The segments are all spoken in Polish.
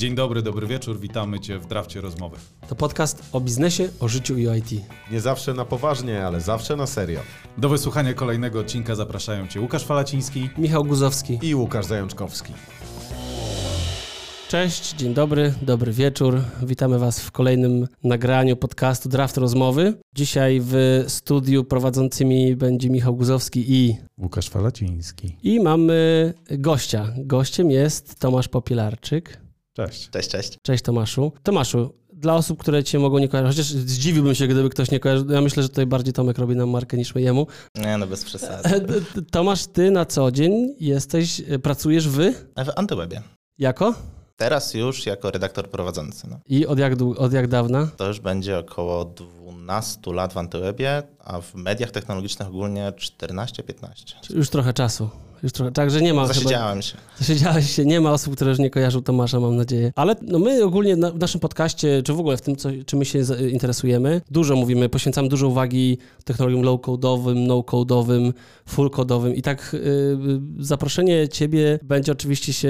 Dzień dobry, dobry wieczór, witamy Cię w Drafcie Rozmowy. To podcast o biznesie, o życiu i o IT. Nie zawsze na poważnie, ale zawsze na serio. Do wysłuchania kolejnego odcinka zapraszają Cię Łukasz Falaciński. Michał Guzowski. I Łukasz Zajączkowski. Cześć, dzień dobry, dobry wieczór. Witamy Was w kolejnym nagraniu podcastu Draft Rozmowy. Dzisiaj w studiu prowadzącymi będzie Michał Guzowski i... Łukasz Falaciński. I mamy gościa. Gościem jest Tomasz Popielarczyk. Cześć. Cześć, cześć. Cześć Tomaszu. Tomaszu, dla osób, które Cię mogą nie kojarzyć, chociaż zdziwiłbym się, gdyby ktoś nie kojarzył. Ja myślę, że tutaj bardziej Tomek robi nam markę niż my jemu. Nie, no bez przesady. E, Tomasz, Ty na co dzień jesteś, e, pracujesz w... W Antywebie. Jako? Teraz już jako redaktor prowadzący. No. I od jak, od jak dawna? To już będzie około 12 lat w Antywebie, a w mediach technologicznych ogólnie 14-15. Już trochę czasu. Już trochę, także nie ma chyba... Zasiedziałem się. Zasiedziałeś się, nie ma osób, które już nie kojarzą Tomasza, mam nadzieję. Ale no my ogólnie na, w naszym podcaście, czy w ogóle w tym, co, czym my się interesujemy, dużo mówimy, poświęcamy dużo uwagi technologiom low-code'owym, no-code'owym, full-code'owym i tak y, zaproszenie ciebie będzie oczywiście się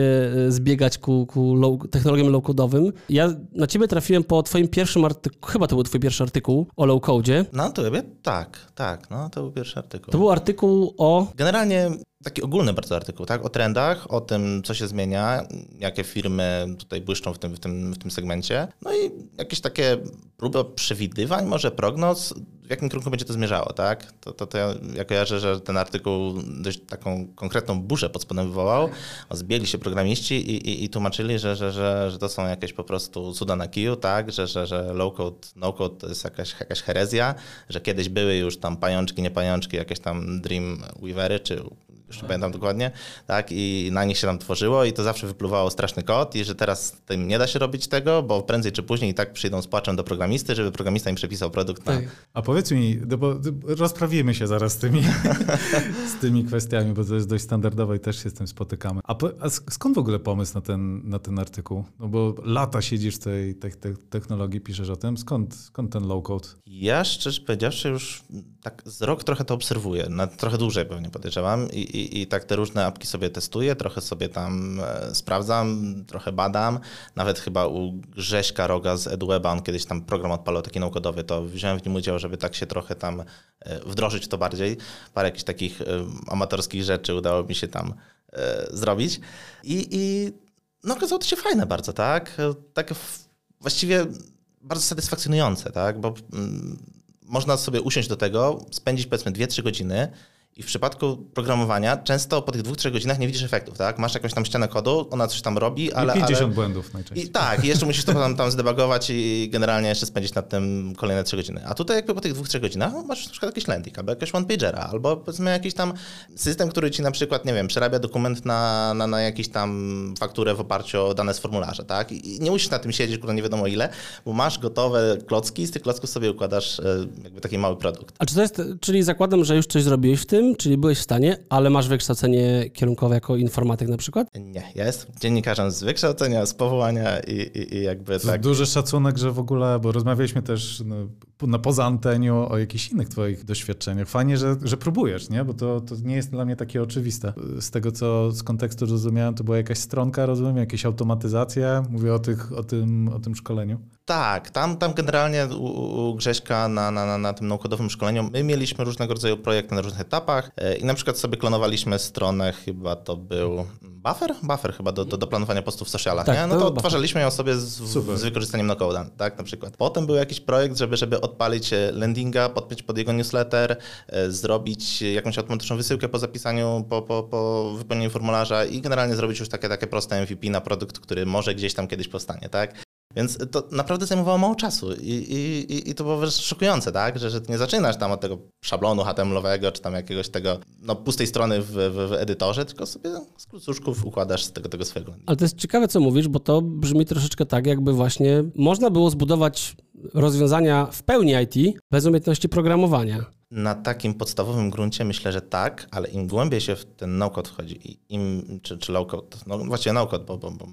y, zbiegać ku, ku low, technologiom low-code'owym. Ja na ciebie trafiłem po twoim pierwszym artykuł, chyba to był twój pierwszy artykuł o low-codzie. Na Antywebie? Tak, tak. No, to był pierwszy artykuł. To był artykuł o... Generalnie taki ogólny bardzo artykuł, tak? O trendach, o tym, co się zmienia, jakie firmy tutaj błyszczą w tym, w tym, w tym segmencie. No i jakieś takie próby przewidywań, może prognoz, w jakim kierunku będzie to zmierzało, tak? To, to, to ja, ja kojarzę, że ten artykuł dość taką konkretną burzę pod spodem wywołał. Zbiegli się programiści i, i, i tłumaczyli, że, że, że, że to są jakieś po prostu cuda na kiju, tak? Że, że, że low-code, no-code to jest jakaś, jakaś herezja, że kiedyś były już tam pajączki, nie pajączki, jakieś tam Dreamweavery, czy już nie pamiętam dokładnie, tak, i na nich się tam tworzyło i to zawsze wypluwało straszny kod i że teraz tym nie da się robić tego, bo prędzej czy później i tak przyjdą z płaczem do programisty, żeby programista im przepisał produkt na... Tak. A powiedz mi, bo rozprawimy się zaraz z tymi, z tymi kwestiami, bo to jest dość standardowe i też się z tym spotykamy. A, po, a sk- skąd w ogóle pomysł na ten, na ten artykuł? No bo lata siedzisz w tej te, te, technologii, piszesz o tym. Skąd, skąd ten low-code? Ja szczerze powiedziawszy już tak z rok trochę to obserwuję, na trochę dłużej pewnie podejrzewam i, i, i tak te różne apki sobie testuję, trochę sobie tam e, sprawdzam, trochę badam, nawet chyba u Grześka Roga z EduWeba, on kiedyś tam program odpalał taki naukodowy, to wziąłem w nim udział, żeby tak się trochę tam e, wdrożyć w to bardziej, parę jakichś takich e, amatorskich rzeczy udało mi się tam zrobić. I, i no okazało to się fajne bardzo, tak, takie właściwie bardzo satysfakcjonujące, tak, bo mm, można sobie usiąść do tego, spędzić powiedzmy 2-3 godziny i w przypadku programowania często po tych 2-3 godzinach nie widzisz efektów, tak? Masz jakąś tam ścianę kodu, ona coś tam robi, ale... I 50 ale... błędów najczęściej. I tak, i jeszcze musisz to tam, tam zdebugować i generalnie jeszcze spędzić nad tym kolejne 3 godziny. A tutaj jakby po tych 2-3 godzinach no, masz na przykład jakiś landing, albo jakiegoś one-pagera, albo powiedzmy jakiś tam system, który ci na przykład, nie wiem, przerabia dokument na, na, na jakiś tam fakturę w oparciu o dane z formularza, tak? I i nie musisz na tym siedzieć, kurde, nie wiadomo ile, bo masz gotowe klocki, z tych klocków sobie układasz e, jakby taki mały produkt. A czy to jest, czyli zakładam, że już coś zrobiłeś w tym, czyli byłeś w stanie, ale masz wykształcenie kierunkowe jako informatyk na przykład? Nie, ja jestem dziennikarzem z wykształcenia, z powołania i, i, i jakby tak. duży szacunek, że w ogóle, bo rozmawialiśmy też no, na poza anteniu o jakichś innych twoich doświadczeniach. Fajnie, że, że próbujesz, nie? Bo to, to nie jest dla mnie takie oczywiste. Z tego, co z kontekstu rozumiałem, to była jakaś stronka, rozumiem, jakieś automatyzacje. Mówię o, tych, o, tym, o tym szkoleniu. Tak, tam, tam generalnie u, u Grześka na, na, na, na tym naukodowym szkoleniu my mieliśmy różnego rodzaju projekty na różnych etapach e, i na przykład sobie klonowaliśmy stronę, chyba to był Buffer? Buffer chyba do, do, do planowania postów w socialach, Tak, nie? to No to był odtwarzaliśmy ją sobie z, z wykorzystaniem no-code'a, tak na przykład. Potem był jakiś projekt, żeby, żeby odpalić e, landinga, podpiąć pod jego newsletter, e, zrobić jakąś automatyczną wysyłkę po zapisaniu, po, po, po wypełnieniu formularza i generalnie zrobić już takie, takie proste MVP na produkt, który może gdzieś tam kiedyś powstanie, tak? Więc to naprawdę zajmowało mało czasu i, i, i- to było wręcz szokujące, tak? Że, że nie zaczynasz tam od tego szablonu HTML-owego, czy tam jakiegoś tego no, pustej strony w, w, w edytorze, tylko sobie z klucuszków układasz z tego, tego swojego. Ale to jest ciekawe, co mówisz, bo to brzmi troszeczkę tak, jakby właśnie można było zbudować rozwiązania w pełni IT bez umiejętności programowania. Na takim podstawowym gruncie myślę, że tak, ale im głębiej się w ten no-code wchodzi i im, czy, czy low-code, no właściwie no-code, bo, bo, bo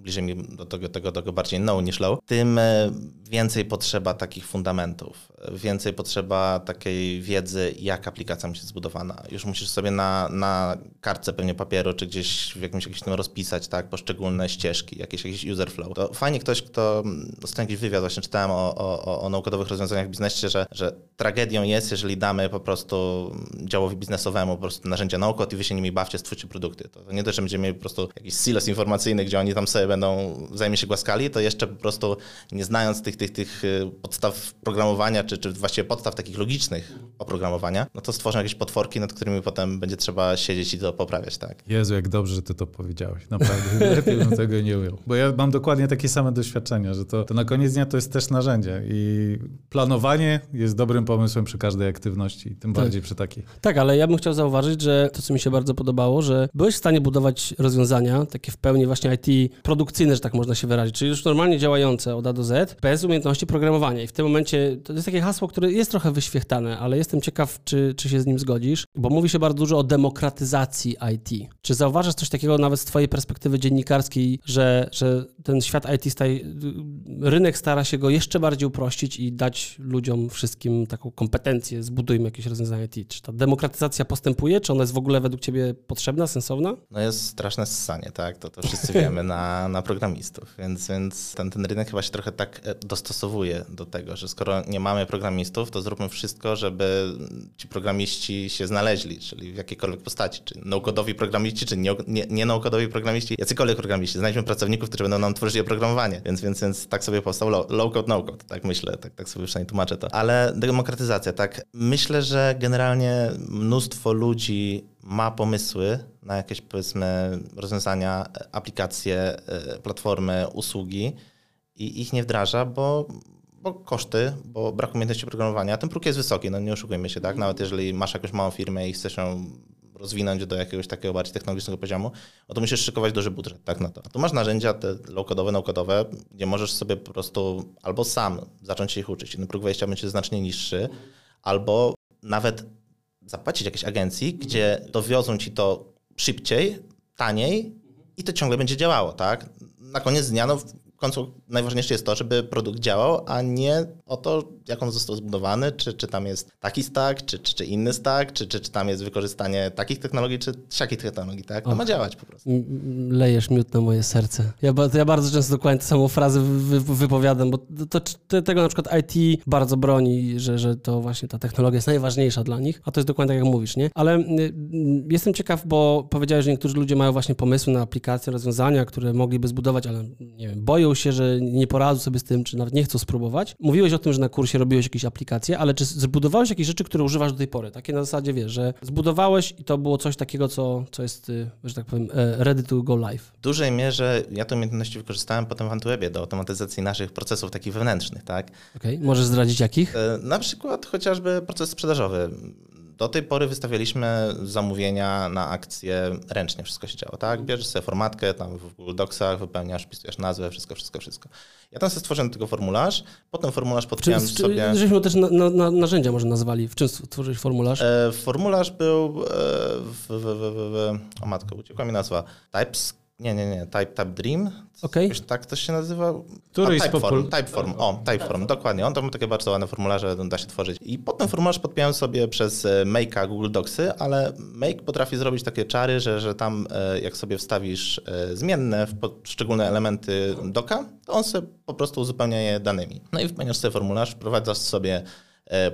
bliżej mi do tego, tego, tego bardziej no niż low, tym e, więcej potrzeba takich fundamentów, więcej potrzeba takiej wiedzy, jak aplikacja musi być zbudowana. Już musisz sobie na, na kartce pewnie papieru, czy gdzieś w jakimś, jakimś tym rozpisać, tak, poszczególne ścieżki, jakieś, jakiś user flow. To fajnie ktoś, kto, ostatnio jakiś wywiad właśnie czytałem o, o, o naukowych rozwiązaniach w biznesie, że, że tragedią jest, jeżeli damy po prostu działowi biznesowemu po prostu narzędzia nauki, i wy się nimi bawcie, stwórzcie produkty. To nie to, że będziemy mieli po prostu jakiś silos informacyjny, gdzie oni tam sobie będą wzajemnie się głaskali, to jeszcze po prostu nie znając tych, tych, tych y, podstaw programowania, czy, czy właściwie podstaw takich logicznych oprogramowania, no to stworzą jakieś potworki, nad którymi potem będzie trzeba siedzieć i to poprawiać, tak. Jezu, jak dobrze, że ty to powiedziałeś. Naprawdę, lepiej bym tego nie ujął. Bo ja mam dokładnie takie same doświadczenia, że to, to na koniec dnia to jest też narzędzie i planowanie jest dobrym pomysłem przy każdej aktywności, tym Tak. bardziej przy takiej. Tak, ale ja bym chciał zauważyć, że to, co mi się bardzo podobało, że byłeś w stanie budować rozwiązania, takie w pełni właśnie IT produkcyjne, że tak można się wyrazić, czyli już normalnie działające od A do Z, bez umiejętności programowania. I w tym momencie to jest takie hasło, które jest trochę wyświechtane, ale jestem ciekaw, czy, czy się z nim zgodzisz, bo mówi się bardzo dużo o demokratyzacji IT. Czy zauważasz coś takiego nawet z twojej perspektywy dziennikarskiej, że, że ten świat IT staje, rynek stara się go jeszcze bardziej uprościć i dać ludziom wszystkim taką kompetencję, zbudujmy jakieś rozwiązanie IT. Czy ta demokratyzacja postępuje? Czy ona jest w ogóle według ciebie potrzebna, sensowna? No jest straszne ssanie, tak? To, to wszyscy wiemy na, na programistów, więc, więc ten, ten rynek chyba się trochę tak e, dostosowuje do tego, że skoro nie mamy programistów, to zróbmy wszystko, żeby ci programiści się znaleźli, czyli w jakiejkolwiek postaci, czy no-codowi programiści, czy nie, nie, programiści, jacykolwiek programiści. Znajdźmy pracowników, którzy będą nam tworzyli oprogramowanie, więc, więc, więc tak sobie powstał low- low-code, no-code, tak myślę, tak, tak sobie przynajmniej tłumaczę to. Ale demokratyzacja, tak? Myślę, że generalnie mnóstwo ludzi ma pomysły na jakieś powiedzmy rozwiązania, aplikacje, e, platformy, usługi i ich nie wdraża, bo, bo koszty, bo brak umiejętności programowania, ten próg jest wysoki, no nie oszukujmy się, tak? Nawet jeżeli masz jakąś małą firmę i chcesz ją rozwinąć do jakiegoś takiego bardziej technologicznego poziomu, no to musisz szykować duży budżet, tak na to. A tu masz narzędzia te low-codowe, no-codowe, gdzie możesz sobie po prostu albo sam zacząć się ich uczyć, ten próg wejścia będzie znacznie niższy, albo nawet zapłacić jakiejś agencji, gdzie dowiozą ci to szybciej, taniej i to ciągle będzie działało, tak? Na koniec dnia, no końcu najważniejsze jest to, żeby produkt działał, a nie o to, jak on został zbudowany, czy, czy tam jest taki stack, czy, czy, czy inny stack, czy, czy, czy tam jest wykorzystanie takich technologii, czy siakich technologii, tak? To ma działać po prostu. Lejesz miód na moje serce. Ja, ja bardzo często dokładnie tę samą frazę wy, wy, wypowiadam, bo to, to, tego na przykład IT bardzo broni, że, że to właśnie ta technologia jest najważniejsza dla nich, a to jest dokładnie tak, jak mówisz, nie? Ale y, jestem ciekaw, bo powiedziałeś, że niektórzy ludzie mają właśnie pomysły na aplikacje, rozwiązania, które mogliby zbudować, ale nie wiem, boją się, że nie poradzą sobie z tym, czy nawet nie chcą spróbować. Mówiłeś o tym, że na kursie robiłeś jakieś aplikacje, ale czy zbudowałeś jakieś rzeczy, które używasz do tej pory? Takie na zasadzie, wiesz, że zbudowałeś i to było coś takiego, co, co jest, y, że tak powiem, e, ready to go live. W dużej mierze ja te umiejętności wykorzystałem potem w Antwebie do automatyzacji naszych procesów takich wewnętrznych, tak? Okej, możesz zdradzić jakich? E, Na przykład chociażby proces sprzedażowy. Do tej pory wystawialiśmy zamówienia na akcje ręcznie, wszystko się działo, tak? Bierzesz sobie formatkę tam w Google Docsach, wypełniasz, wpisujesz nazwę, wszystko, wszystko, wszystko. Ja tam sobie stworzyłem tylko formularz, potem formularz podpiąłem czy, sobie... żeśmy też na, na, na, narzędzia może nazwali. W czym stworzyłeś formularz? E, Formularz był e, w, w, w, w o matko, uciekła mi nazwa. Types, nie, nie, nie, Type, type Dream. Okej. Jakoś Tak to się nazywa. Któryś A, z Typeform, popul- Typeform, o, Typeform, dokładnie. On tam ma takie bardzo ładne formularze, da się tworzyć. I potem formularz podpiąłem sobie przez e, Make'a Google Docsy, ale Make potrafi zrobić takie czary, że, że tam e, jak sobie wstawisz e, zmienne w poszczególne elementy doka, to on sobie po prostu uzupełnia je danymi. No i wypełniasz sobie formularz, wprowadzasz sobie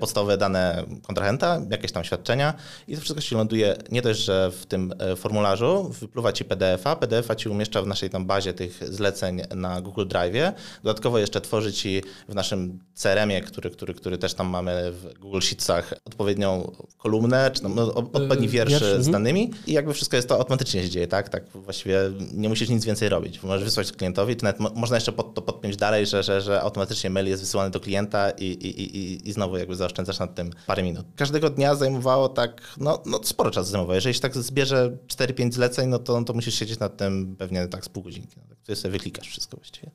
podstawowe dane kontrahenta, jakieś tam świadczenia i to wszystko się ląduje nie dość, że w tym e, formularzu wypluwa ci PDF-a, PDF-a ci umieszcza w naszej tam bazie tych zleceń na Google Drive. Dodatkowo jeszcze tworzy ci w naszym CRM-ie, który, który, który też tam mamy w Google Sheetsach, odpowiednią kolumnę, czy tam no, odpowiedni Yy, wiersz wiersz, z mhm. danymi i jakby wszystko jest to automatycznie się dzieje, tak? Tak właściwie nie musisz nic więcej robić. Możesz wysłać klientowi, czy nawet mo- można jeszcze pod, to podpiąć dalej, że, że, że automatycznie mail jest wysyłany do klienta i, i, i- i, i znowu jakby zaoszczędzasz nad tym parę minut. Każdego dnia zajmowało tak, no, no sporo czasu zajmowało. Jeżeli się tak zbierze 4-5 zleceń, no to, to musisz siedzieć nad tym pewnie tak z pół godzinki. No, tutaj sobie wyklikasz wszystko właściwie.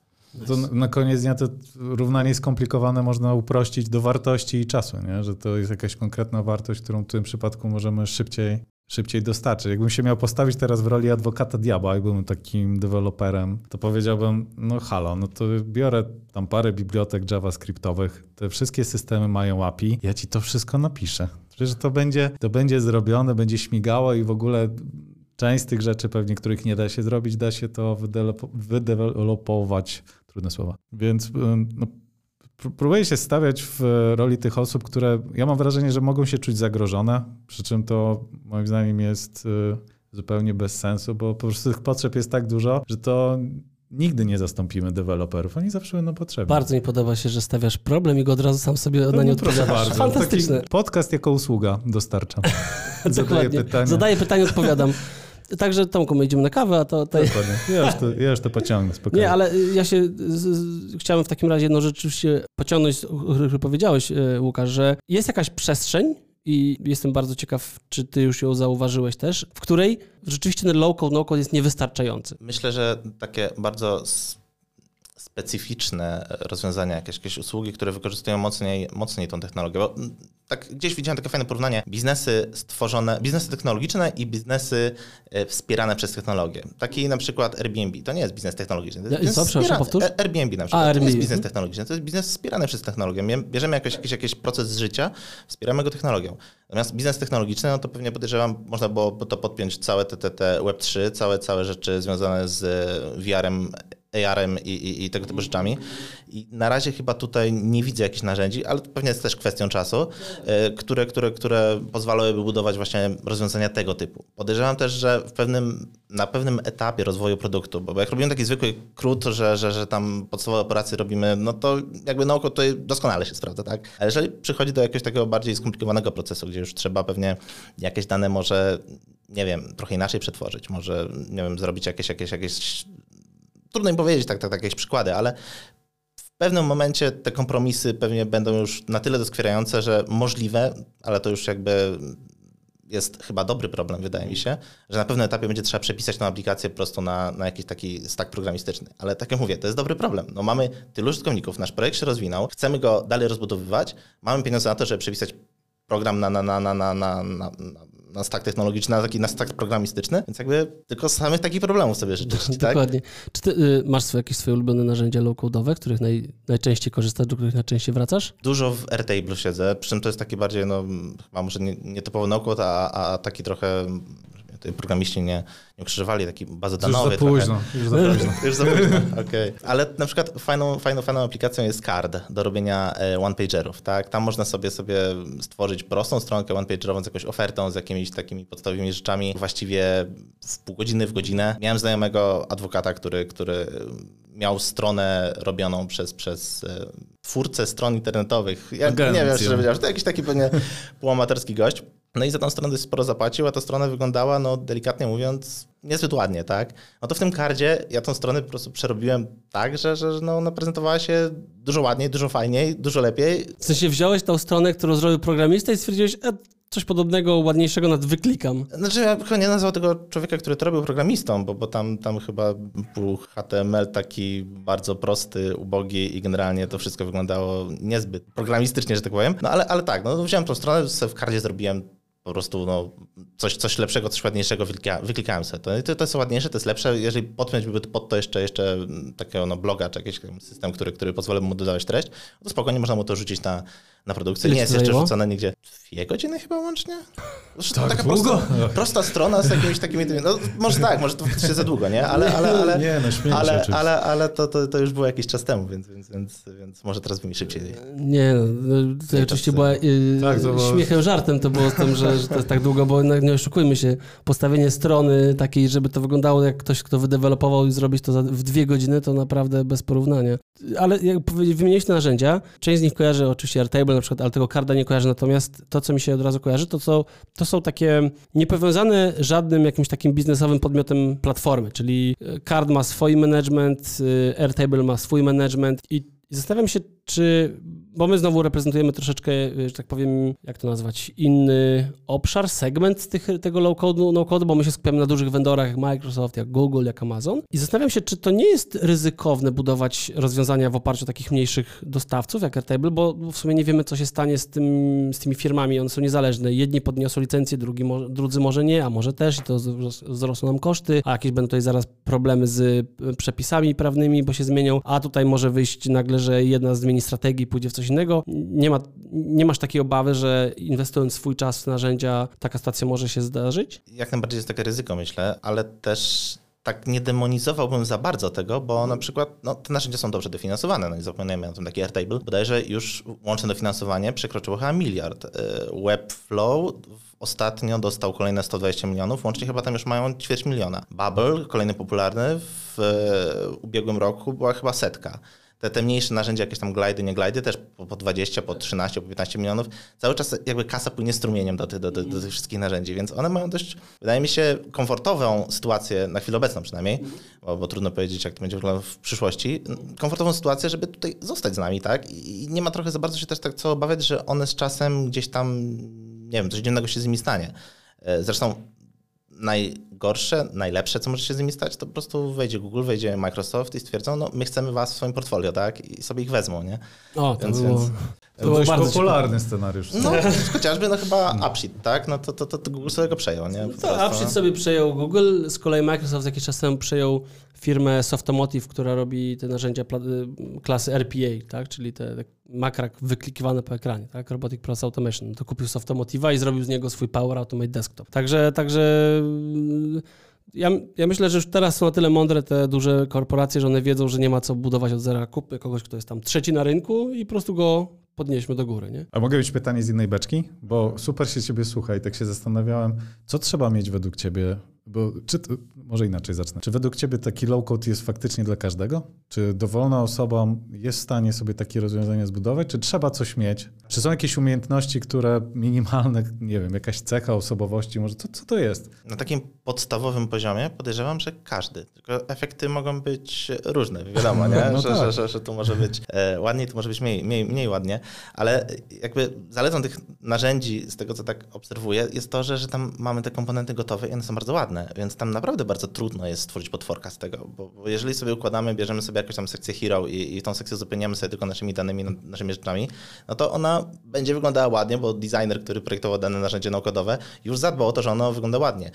To na koniec dnia to równanie skomplikowane można uprościć do wartości i czasu, nie? że to jest jakaś konkretna wartość, którą w tym przypadku możemy szybciej, szybciej dostarczyć. Jakbym się miał postawić teraz w roli adwokata diabła, jakbym takim deweloperem, to powiedziałbym, no halo, no to biorę tam parę bibliotek javascriptowych, te wszystkie systemy mają API, ja ci to wszystko napiszę. Przecież to będzie, to będzie zrobione, będzie śmigało i w ogóle część z tych rzeczy pewnie, których nie da się zrobić, da się to wydevelopować, trudne słowa. Więc no, próbuję się stawiać w roli tych osób, które ja mam wrażenie, że mogą się czuć zagrożone, przy czym to moim zdaniem jest y, zupełnie bez sensu, bo po prostu tych potrzeb jest tak dużo, że to nigdy nie zastąpimy deweloperów. Oni zawsze będą potrzebni. Bardzo mi podoba się, że stawiasz problem i go od razu sam sobie no, na nie odpowiadasz. Bardzo. Fantastyczne. Taki podcast jako usługa dostarczam. Zadaję pytania. Zadaję pytanie, odpowiadam. Także Tomku, my idziemy na kawę, a to... Tutaj... Dokładnie. Ja już, to, ja już to pociągnę, spokojnie. Nie, ale ja się z, z, chciałem w takim razie no rzeczywiście pociągnąć, który powiedziałeś, e, Łukasz, że jest jakaś przestrzeń i jestem bardzo ciekaw, czy ty już ją zauważyłeś też, w której rzeczywiście ten low-code, no-code jest niewystarczający. Myślę, że takie bardzo specyficzne rozwiązania, jakieś, jakieś usługi, które wykorzystują mocniej, mocniej tą technologię. Bo tak gdzieś widziałem takie fajne porównanie. Biznesy stworzone, biznesy technologiczne i biznesy e, wspierane przez technologię. Taki na przykład Airbnb. To nie jest biznes technologiczny. To jest biznes Co, przepraszam, powtórz? Airbnb na przykład. A, to nie jest biznes technologiczny, to jest biznes wspierany przez technologię. Bierzemy jakiś, jakiś, jakiś proces życia, wspieramy go technologią. Natomiast biznes technologiczny, no to pewnie podejrzewam, można było to podpiąć całe te, te, te Web3, całe, całe rzeczy związane z VR-em, AR-em i, i, i, tego typu rzeczami. I na razie chyba tutaj nie widzę jakichś narzędzi, ale to pewnie jest też kwestią czasu, e, które, które, które pozwalałyby budować właśnie rozwiązania tego typu. Podejrzewam też, że w pewnym, na pewnym etapie rozwoju produktu, bo jak robimy taki zwykły krót, że, że, że tam podstawowe operacje robimy, no to jakby nauko tutaj doskonale się sprawdza, tak? Ale jeżeli przychodzi do jakiegoś takiego bardziej skomplikowanego procesu, gdzie już trzeba pewnie jakieś dane może nie wiem, trochę inaczej przetworzyć, może, nie wiem, zrobić jakieś, jakieś, jakieś trudno mi powiedzieć tak, tak, tak jakieś przykłady, ale w pewnym momencie te kompromisy pewnie będą już na tyle doskwierające, że możliwe, ale to już jakby jest chyba dobry problem, wydaje mi się, że na pewnym etapie będzie trzeba przepisać tę aplikację prosto na, na jakiś taki stack programistyczny. Ale tak jak mówię, to jest dobry problem. No mamy tylu użytkowników, nasz projekt się rozwinął, chcemy go dalej rozbudowywać, mamy pieniądze na to, żeby przepisać program na, na, na, na, na, na, na na stack technologiczny, na taki na stack programistyczny, więc jakby tylko samych takich problemów sobie życzyć, tak? Dokładnie. Czy ty y, masz jakieś swoje ulubione narzędzia low-code'owe, których naj, najczęściej korzystasz, do których najczęściej wracasz? Dużo w Airtable siedzę, przy czym to jest taki bardziej, no chyba może nie, nie typowo no-code, a, a taki trochę programiści nie, nie ukrzyżowali takiej bazy danowej. Już za późno. Już za późno. już za późno, okay. Ale na przykład fajną, fajną, fajną aplikacją jest Card do robienia e, one-pagerów. Tak? Tam można sobie, sobie stworzyć prostą stronkę one-pagerową z jakąś ofertą, z jakimiś takimi podstawowymi rzeczami. Właściwie w pół godziny, w godzinę. Miałem znajomego adwokata, który, który miał stronę robioną przez, przez e, twórcę stron internetowych. Ja nie wiem, szczerze powiedziawszy, to jakiś taki pewnie półamatorski gość. No i za tą stronę dość sporo zapłacił, a ta strona wyglądała, no delikatnie mówiąc, niezbyt ładnie, tak? No to w tym kardzie ja tą stronę po prostu przerobiłem tak, że, że no, ona prezentowała się dużo ładniej, dużo fajniej, dużo lepiej. W sensie wziąłeś tą stronę, którą zrobił programista i stwierdziłeś, e, coś podobnego, ładniejszego nad wyklikam. Znaczy ja chyba nie nazwał tego człowieka, który to robił programistą, bo, bo tam, tam chyba był HTML taki bardzo prosty, ubogi i generalnie to wszystko wyglądało niezbyt programistycznie, że tak powiem. No ale, ale tak, no wziąłem tą stronę, sobie w kardzie zrobiłem po prostu no, coś, coś lepszego, coś ładniejszego wyklikałem sobie. To, to, to jest ładniejsze, to jest lepsze. Jeżeli podpiąć by pod to jeszcze, jeszcze takiego no, bloga, czy jakiś system, który, który pozwoli mu dodawać treść, to spokojnie można mu to rzucić na, na produkcję. Ile nie jest jeszcze rzucone nigdzie. Dwie godziny chyba łącznie? tak taka długo? Prosta, prosta, strona z jakimiś takimi... No, może tak, może to faktycznie za długo, nie? Ale, ale, ale, nie, no śmieję ale, ale, ale, ale to, to, to już było jakiś czas temu, więc, więc, więc, więc może teraz by mi szybciej. Nie, no, to nie oczywiście była yy, tak, to było... śmiechem, żartem to było z tym, że, że to jest tak długo, bo nie oszukujmy się, postawienie strony takiej, żeby to wyglądało jak ktoś, kto wydevelopował i zrobić to w dwie godziny, to naprawdę bez porównania. Ale jak wymieniłeś te narzędzia, część z nich kojarzy oczywiście Airtable na przykład, ale tego karda nie kojarzy, natomiast to, co mi się od razu kojarzy, to, co, to są takie niepowiązane żadnym jakimś takim biznesowym podmiotem platformy, czyli Card ma swój management, Airtable ma swój management i zastanawiam się, czy, bo my znowu reprezentujemy troszeczkę, że tak powiem, jak to nazwać, inny obszar, segment tych, tego low-code, no-code, bo my się skupiamy na dużych vendorach jak Microsoft, jak Google, jak Amazon. I zastanawiam się, czy to nie jest ryzykowne budować rozwiązania w oparciu o takich mniejszych dostawców jak Airtable, bo w sumie nie wiemy, co się stanie z, tym, z tymi firmami, one są niezależne. Jedni podniosą licencję, drugi, drudzy może nie, a może też i to wzrosną nam koszty, a jakieś będą tutaj zaraz problemy z przepisami prawnymi, bo się zmienią, a tutaj może wyjść nagle, że jedna zmieni strategii, pójdzie w coś innego. Nie, ma, nie masz takiej obawy, że inwestując swój czas w narzędzia, taka stacja może się zdarzyć? Jak najbardziej jest takie ryzyko, myślę, ale też tak nie demonizowałbym za bardzo tego, bo na przykład no, te narzędzia są dobrze dofinansowane. No i zapomniałem o tym taki Airtable. Bodajże już łączne dofinansowanie przekroczyło chyba miliard. Y, Webflow ostatnio dostał kolejne 120 milionów, łącznie chyba tam już mają ćwierć miliona. Bubble, kolejny popularny, w y, ubiegłym roku była chyba setka te, te mniejsze narzędzia, jakieś tam glajdy, nie glajdy, też po, po 20, po 13, po 15 milionów, cały czas jakby kasa płynie strumieniem do, do, do, do tych wszystkich narzędzi, więc one mają dość, wydaje mi się, komfortową sytuację, na chwilę obecną przynajmniej, bo, bo trudno powiedzieć, jak to będzie wyglądało w przyszłości, komfortową sytuację, żeby tutaj zostać z nami, tak? I nie ma trochę za bardzo się też tak co obawiać, że one z czasem gdzieś tam, nie wiem, coś dziwnego się z nimi stanie. E, zresztą najgorsze, najlepsze, co może się z nimi stać, to po prostu wejdzie Google, wejdzie Microsoft i stwierdzą, no my chcemy was w swoim portfolio, tak? I sobie ich wezmą, nie? O, to więc, było... Więc... To był dość popularny ciekawe. scenariusz. No, chociażby no chyba Upsheet, tak? No to, to, to, Google sobie go przejął, nie? Po to Upsheet no. sobie przejął Google, z kolei Microsoft jakiś czas temu przejął firmę Softomotive, która robi te narzędzia y, klasy RPA, tak? Czyli te, te makrak wyklikiwane po ekranie, tak? Robotic Process Automation. To kupił Softomotive'a i zrobił z niego swój Power Automate Desktop. Także, także y, ja, ja, myślę, że już teraz są na tyle mądre te duże korporacje, że one wiedzą, że nie ma co budować od zera. Kupmy kogoś, kto jest tam trzeci na rynku i po prostu go podnieśmy do góry, nie? A mogę mieć pytanie z innej beczki? Bo super się ciebie słucha i tak się zastanawiałem, co trzeba mieć według ciebie bo czy, może inaczej zacznę. Czy według Ciebie taki low-code jest faktycznie dla każdego? Czy dowolna osoba jest w stanie sobie takie rozwiązanie zbudować? Czy trzeba coś mieć? Czy są jakieś umiejętności, które minimalne, nie wiem, jakaś cecha osobowości, może to, co to jest? Na takim podstawowym poziomie podejrzewam, że każdy. Tylko efekty mogą być różne, wiadomo, nie? No że, tak. że, że, że, tu może być e, ładniej, tu może być mniej, mniej, mniej ładnie, ale jakby zaletą tych narzędzi, z tego co tak obserwuję, jest to, że, że tam mamy te komponenty gotowe i one są bardzo ładne więc tam naprawdę bardzo trudno jest stworzyć potworka z tego, bo, bo jeżeli sobie układamy, bierzemy sobie jakąś tam sekcję hero i, i tą sekcję zupełniamy sobie tylko naszymi danymi, naszymi rzeczami, no to ona będzie wyglądała ładnie, bo designer, który projektował dane narzędzie naukodowe, już zadbał o to, że ono wygląda ładnie.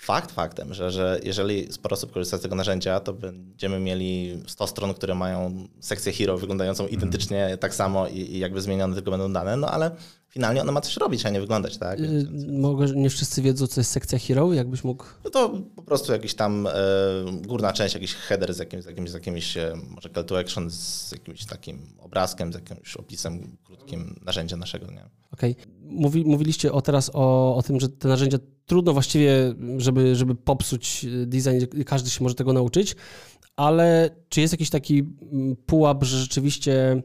Fakt faktem, że, że jeżeli sporo osób korzysta z tego narzędzia, to będziemy mieli 100 stron, które mają sekcję hero wyglądającą identycznie tak samo i, i jakby zmienione tylko będą dane, no ale finalnie ona ma coś robić, a nie wyglądać, tak? Yy, mogę, nie wszyscy wiedzą, co jest sekcja hero, jakbyś mógł... No to po prostu jakiś tam e, górna część, jakiś header z jakimś, z jakimś, z jakimś e, może call to action, z jakimś takim obrazkiem, z jakimś opisem krótkim narzędzia naszego, nie? Okej. Okay. Mówi, mówiliście o teraz o, o tym, że te narzędzia trudno właściwie, żeby, żeby popsuć design, każdy się może tego nauczyć, ale czy jest jakiś taki mm, pułap, że rzeczywiście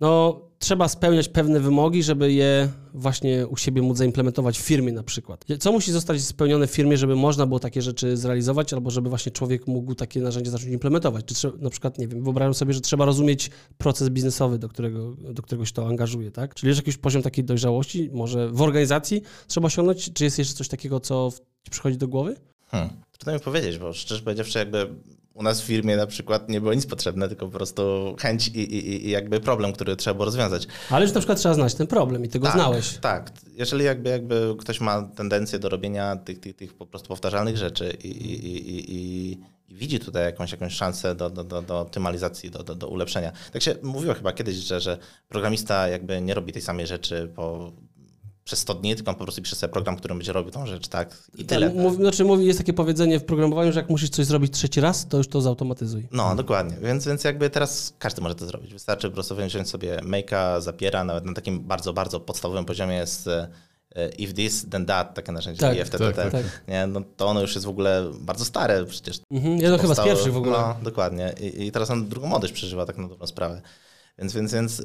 no trzeba spełniać pewne wymogi, żeby je właśnie u siebie móc zaimplementować w firmie na przykład. Co musi zostać spełnione w firmie, żeby można było takie rzeczy zrealizować, albo żeby właśnie człowiek mógł takie narzędzie zacząć implementować? Czy trzeba, na przykład, nie wiem, wyobrażam sobie, że trzeba rozumieć proces biznesowy, do którego, do którego się to angażuje, tak? Czyli jest jakiś poziom takiej dojrzałości, może w organizacji trzeba osiągnąć? Czy jest jeszcze coś takiego, co ci przychodzi do głowy? Hmm. Trudno mi powiedzieć, bo szczerze powiedziawszy, jakby u nas w firmie na przykład nie było nic potrzebne, tylko po prostu chęć i, i, i jakby problem, który trzeba było rozwiązać. Ale już na przykład trzeba znać ten problem i tego tak, znałeś. Tak, jeżeli jakby, jakby ktoś ma tendencję do robienia tych, tych, tych po prostu powtarzalnych rzeczy i, i, widzi tutaj jakąś, jakąś szansę do, do, do, do optymalizacji, do, do, do ulepszenia. Tak się mówiło chyba kiedyś, że, że programista jakby nie robi tej samej rzeczy po przez 100 dni, tylko on po prostu pisze sobie program, który będzie robił tą rzecz, tak? I tyle. Mów, znaczy mówi, jest takie powiedzenie w programowaniu, że jak musisz coś zrobić trzeci raz, to już to zautomatyzuj. No, dokładnie. Więc, więc jakby teraz każdy może to zrobić. Wystarczy po prostu wziąć sobie make'a, zapiera, nawet na takim bardzo, bardzo podstawowym poziomie jest if this, then that, takie narzędzie tak, IFTTT. Tak, tak. Nie, no to ono już jest w ogóle bardzo stare przecież. Mhm, ja to chyba z pierwszych w ogóle. No, dokładnie. I, I teraz on drugą młodość przeżywa tak na dobrą sprawę. Więc, więc, więc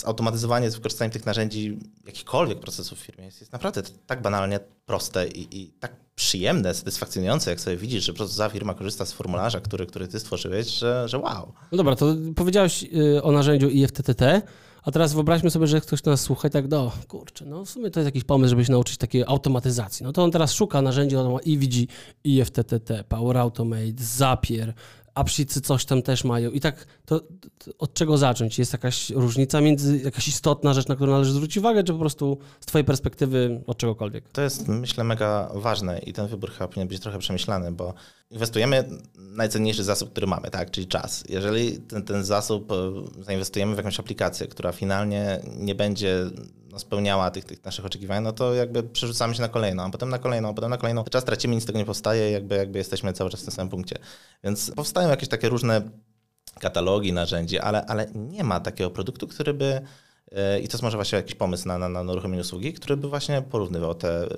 zautomatyzowanie z wykorzystaniem tych narzędzi, jakichkolwiek procesów w firmie jest, jest naprawdę tak banalnie proste i, i tak przyjemne, satysfakcjonujące, jak sobie widzisz, że za firma korzysta z formularza, który, który ty stworzyłeś, że, że wow. No dobra, to powiedziałeś y, o narzędziu IFTTT, a teraz wyobraźmy sobie, że ktoś nas słucha i tak, do, kurczę, no w sumie to jest jakiś pomysł, żeby się nauczyć takiej automatyzacji. No to on teraz szuka narzędzi i widzi IFTTT, Power Automate, Zapier, a psicy coś tam też mają. I tak to, to, od czego zacząć? Jest jakaś różnica między, jakaś istotna rzecz, na którą należy zwrócić uwagę, czy po prostu z twojej perspektywy od czegokolwiek? To jest, myślę, mega ważne i ten wybór chyba powinien być trochę przemyślany, bo inwestujemy najcenniejszy zasób, który mamy, tak, czyli czas. Jeżeli ten, ten zasób e, zainwestujemy w jakąś aplikację, która finalnie nie będzie no, spełniała tych, tych naszych oczekiwań, no to jakby przerzucamy się na kolejną, a potem na kolejną, a potem na kolejną. Czas tracimy, nic z tego nie powstaje, jakby, jakby jesteśmy cały czas w tym samym punkcie. Więc powstają jakieś takie różne katalogi narzędzi, ale, ale nie ma takiego produktu, który by e, i to jest może właśnie jakiś pomysł na, na, na uruchomienie usługi, który by właśnie porównywał te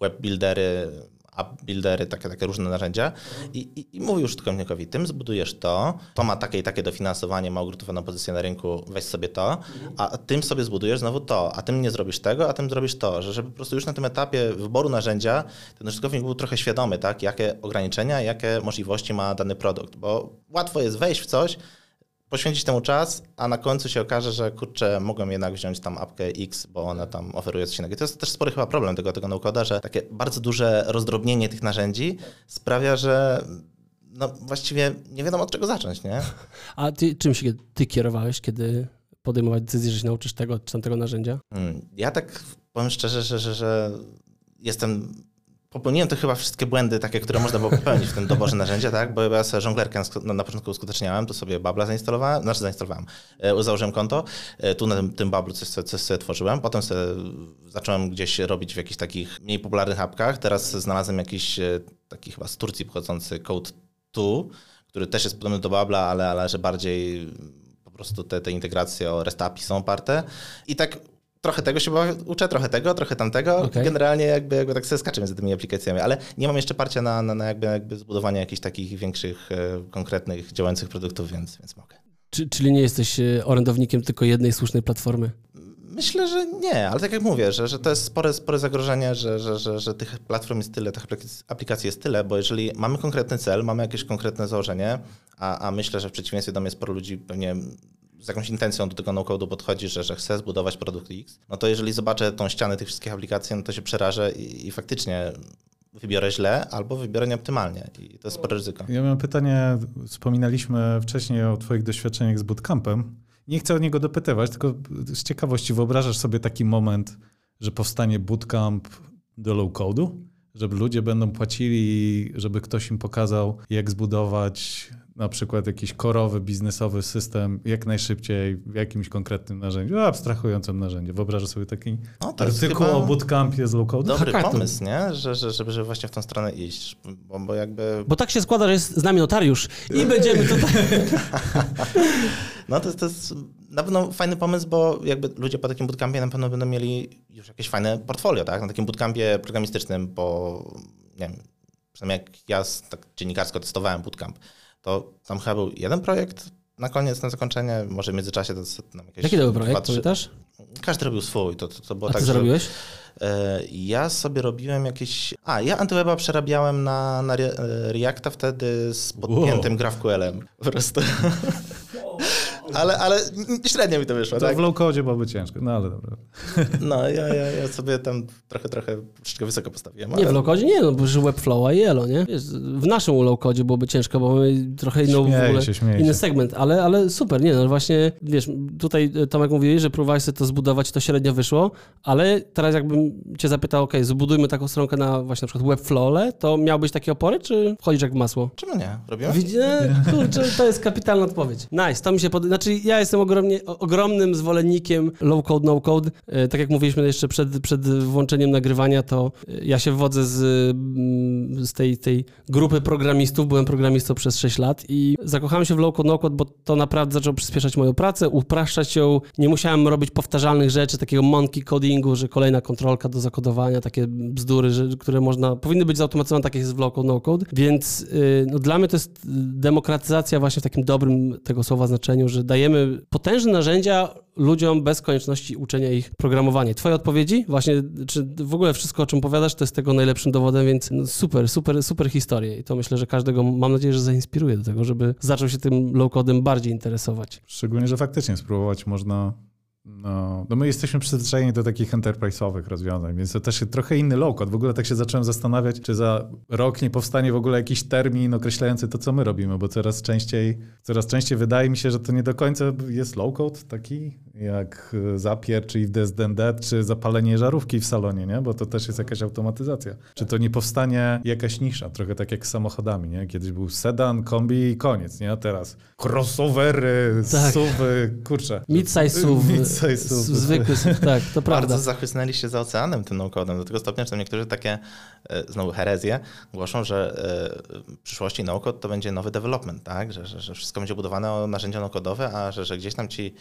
web buildery, app buildery, takie, takie różne narzędzia. I, i, i mówi użytkownikowi, tym zbudujesz to, to ma takie i takie dofinansowanie, ma ugruntowaną pozycję na rynku, weź sobie to, a tym sobie zbudujesz znowu to, a tym nie zrobisz tego, a tym zrobisz to, że żeby po prostu już na tym etapie wyboru narzędzia ten użytkownik był trochę świadomy, tak, jakie ograniczenia, jakie możliwości ma dany produkt, bo łatwo jest wejść w coś, poświęcić temu czas, a na końcu się okaże, że kurczę, mogłem jednak wziąć tam apkę X, bo ona tam oferuje coś innego. To jest też spory chyba problem tego, tego naukoda, że takie bardzo duże rozdrobnienie tych narzędzi sprawia, że no właściwie nie wiadomo od czego zacząć, nie? A ty, czym się ty kierowałeś, kiedy podejmować decyzję, że się nauczysz tego czy tamtego narzędzia? Hmm, ja tak powiem szczerze, że, że, że jestem Popełniłem to chyba wszystkie błędy takie, które można było popełnić w tym doborze narzędzia, tak? Bo ja sobie żonglerkę na, początku uskuteczniałem, to sobie Babla zainstalowałem, znaczy zainstalowałem, e, założyłem konto, e, tu na tym, tym Bablu coś, coś sobie tworzyłem, potem sobie zacząłem gdzieś robić w jakichś takich mniej popularnych apkach, teraz znalazłem jakiś e, taki chyba z Turcji pochodzący Code 2, który też jest podobny do Babla, ale, ale że bardziej po prostu te, te integracje o REST API są oparte. I tak trochę tego się uczę, trochę tego, trochę tamtego. Okay. Generalnie jakby, jakby tak sobie skaczę między tymi aplikacjami, ale nie mam jeszcze parcia na, na, na jakby, jakby zbudowanie jakichś takich większych, e, konkretnych, działających produktów, więc, więc mogę. Czy, czyli nie jesteś e, orędownikiem tylko jednej słusznej platformy? Myślę, że nie, ale tak jak mówię, że, że to jest spore, spore zagrożenie, że, że, że, że tych platform jest tyle, tych aplikacji jest tyle, bo jeżeli mamy konkretny cel, mamy jakieś konkretne założenie, a, a myślę, że w przeciwieństwie do mnie sporo ludzi pewnie z jakąś intencją do tego no-code'u podchodzi, że, że chce zbudować produkt X, no to jeżeli zobaczę tą ścianę tych wszystkich aplikacji, no to się przerażę i, i faktycznie wybiorę źle albo wybiorę nieoptymalnie i to jest spore ryzyko. Ja mam pytanie, wspominaliśmy wcześniej o twoich doświadczeniach z bootcampem. Nie chcę o niego dopytywać, tylko z ciekawości wyobrażasz sobie taki moment, że powstanie bootcamp do low-code'u? Żeby ludzie będą płacili, żeby ktoś im pokazał, jak zbudować na przykład jakiś korowy, biznesowy system jak najszybciej w jakimś konkretnym narzędziu, abstrahującym narzędziu. Wyobrażę sobie taki no, artykuł o bootcampie z low code. Dobry Hackathon. pomysł, nie? Że, że, żeby, żeby właśnie w tą stronę iść, bo, bo jakby... Bo tak się składa, że jest z nami notariusz i będziemy tutaj... no to, to jest na pewno fajny pomysł, bo jakby ludzie po takim bootcampie na pewno będą mieli już jakieś fajne portfolio, tak? Na takim bootcampie programistycznym, bo nie wiem, przynajmniej jak ja tak dziennikarsko testowałem bootcamp, to tam chyba był jeden projekt na koniec, na zakończenie, może w międzyczasie to tam jakieś... Jaki to był projekt, dwa, pamiętasz? Każdy robił swój. To, to, to było A tak, ty zrobiłeś? Że, ja sobie robiłem jakieś... A, ja Antyweba przerabiałem na, na Reacta wtedy z podpiętym wow. GraphQL-em. Po prostu. ale, ale średnio mi to wyszło. To tak? w low-codzie byłoby ciężko, no ale dobra. No, ja, ja, ja sobie tam trochę, trochę troszeczkę wysoko postawiłem. Ale... Nie, w low-codzie nie, no bo że Webflow i Elo, nie? w naszym low-codzie byłoby ciężko, bo mamy trochę inną, śmieję w ogóle, się, inny się. segment, ale, ale super, nie, no właśnie, wiesz, tutaj Tomek mówili, że próbowałeś sobie to zbudować, to średnio wyszło, ale teraz jakbym cię zapytał, ok, zbudujmy taką stronkę na właśnie na przykład Webflowle, to miałbyś takie opory, czy wchodzisz jak w masło? Czemu nie? Robiłem? Widzicie? Kurczę, to jest kapitalna odpowiedź. Nice, to mi się podoba. Znaczy, ja jestem ogromnie, ogromnym zwolennikiem low code, no code. E, tak jak mówiliśmy jeszcze przed, przed włączeniem nagrywania, to e, ja się wodzę z, mm, z tej, tej grupy programistów. Byłem programistą przez 6 lat i zakochałem się w low code, no code, bo to naprawdę zaczęło przyspieszać moją pracę, upraszczać ją. Nie musiałem robić powtarzalnych rzeczy, takiego monkey codingu, że kolejna kontrolka do zakodowania, takie bzdury, że, które można, powinny być zautomatyzowane, tak jak jest w low code, no code. Więc y, no, dla mnie to jest demokratyzacja właśnie w takim dobrym tego słowa znaczeniu, że dajemy potężne narzędzia ludziom bez konieczności uczenia ich programowania. Twoje odpowiedzi? Właśnie, czy w ogóle wszystko, o czym powiadasz, to jest tego najlepszym dowodem, więc no super, super, super historie. I to myślę, że każdego, mam nadzieję, że zainspiruje do tego, żeby zaczął się tym low-codem bardziej interesować. Szczególnie, że faktycznie spróbować można no, no my jesteśmy przyzwyczajeni do takich enterprise'owych rozwiązań, więc to też jest trochę inny low-code. W ogóle tak się zacząłem zastanawiać, czy za rok nie powstanie w ogóle jakiś termin określający to, co my robimy, bo coraz częściej, coraz częściej wydaje mi się, że to nie do końca jest low-code taki jak Zapier, czy If Dead, czy zapalenie żarówki w salonie, nie? bo to też jest jakaś automatyzacja. Czy to nie powstanie jakaś nisza, trochę tak jak z samochodami, nie? Kiedyś był sedan, kombi i koniec, nie? A teraz crossovery, tak. suwy, kurczę. Mid-size SUV. Mid-size SUV. Zwykły SUV, tak, to prawda. Bardzo zachłysnęli się za oceanem tym no-codem, do tego stopnia, że niektórzy takie, e, znowu herezje, głoszą, że e, w przyszłości no-code to będzie nowy development, tak? Że, że, że wszystko będzie budowane o narzędzia no-codowe, a że, że gdzieś tam ci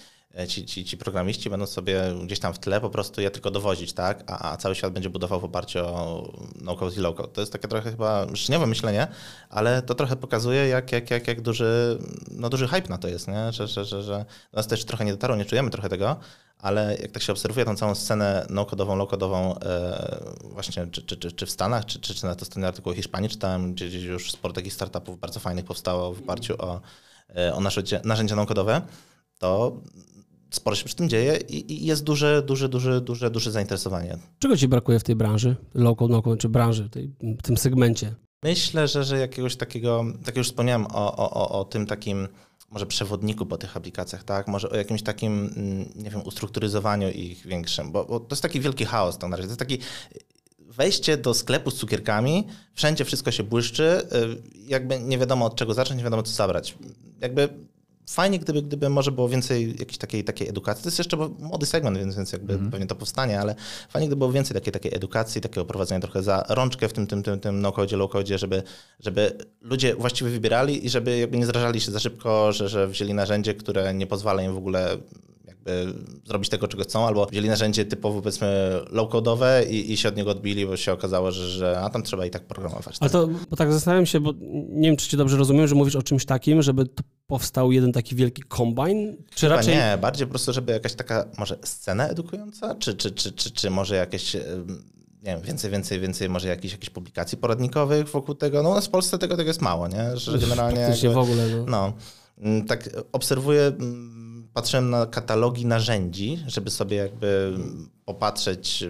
ci, ci, ci programiści będą sobie gdzieś tam w tle po prostu je tylko dowozić, tak? A, a cały świat będzie budował w oparciu o no-code i low-code. To jest takie trochę chyba życzeniowe myślenie, ale to trochę pokazuje, jak, jak, jak, jak duży, no duży hype na to jest, nie? Że, że, że, że nas też trochę nie dotarło, nie czujemy trochę tego, ale jak tak się obserwuje tą całą scenę no-codową, low-codową e, właśnie czy, czy, czy, czy w Stanach, czy, czy, czy na to stronie artykułu Hiszpanii czytałem, gdzie, gdzie już sporo takich startupów bardzo fajnych powstało w oparciu o, e, o narzędzia, narzędzia no-codowe, to sporo się przy tym dzieje i, jest duże, duże, duże, duże, duże zainteresowanie. Czego ci brakuje w tej branży, local, no, czy branży, tej, w tym segmencie? Myślę, że, że jakiegoś takiego, tak jak już wspomniałem o, o, o tym takim może przewodniku po tych aplikacjach, tak? Może o jakimś takim, mm, nie wiem, ustrukturyzowaniu ich większym, bo, bo to jest taki wielki chaos tak na razie. To jest taki wejście do sklepu z cukierkami, wszędzie wszystko się błyszczy, y, jakby nie wiadomo od czego zacząć, nie wiadomo co zabrać. Jakby fajnie, gdyby, gdyby może było więcej jakiejś takiej, takiej edukacji. To jest jeszcze młody segment, więc, więc jakby mm pewnie to powstanie, ale fajnie, gdyby było więcej takiej, takiej edukacji, takiego prowadzenia trochę za rączkę w tym, tym, tym, tym no-codzie, low-codzie, żeby, żeby ludzie właściwie wybierali i żeby jakby nie zrażali się za szybko, że, że wzięli narzędzie, które nie pozwala im w ogóle zrobić tego, czego chcą, albo wzięli narzędzie typowo powiedzmy low-codowe i, i się od niego odbili, bo się okazało, że, że a tam trzeba i tak programować. Ale to, bo tak zastanawiam się, bo nie wiem, czy cię dobrze rozumiem, że mówisz o czymś takim, żeby powstał jeden taki wielki kombine? Czy Chyba raczej... Nie, bardziej po prostu, żeby jakaś taka może scena edukująca, czy, czy, czy, czy, czy może jakieś nie wiem, więcej, więcej, więcej może jakichś, jakichś publikacji poradnikowych wokół tego. No w Polsce tego, tego jest mało, nie? Że generalnie... Jakby, w ogóle. No. no. Mm, tak obserwuję mm, patrzyłem na katalogi narzędzi, żeby sobie jakby popatrzeć,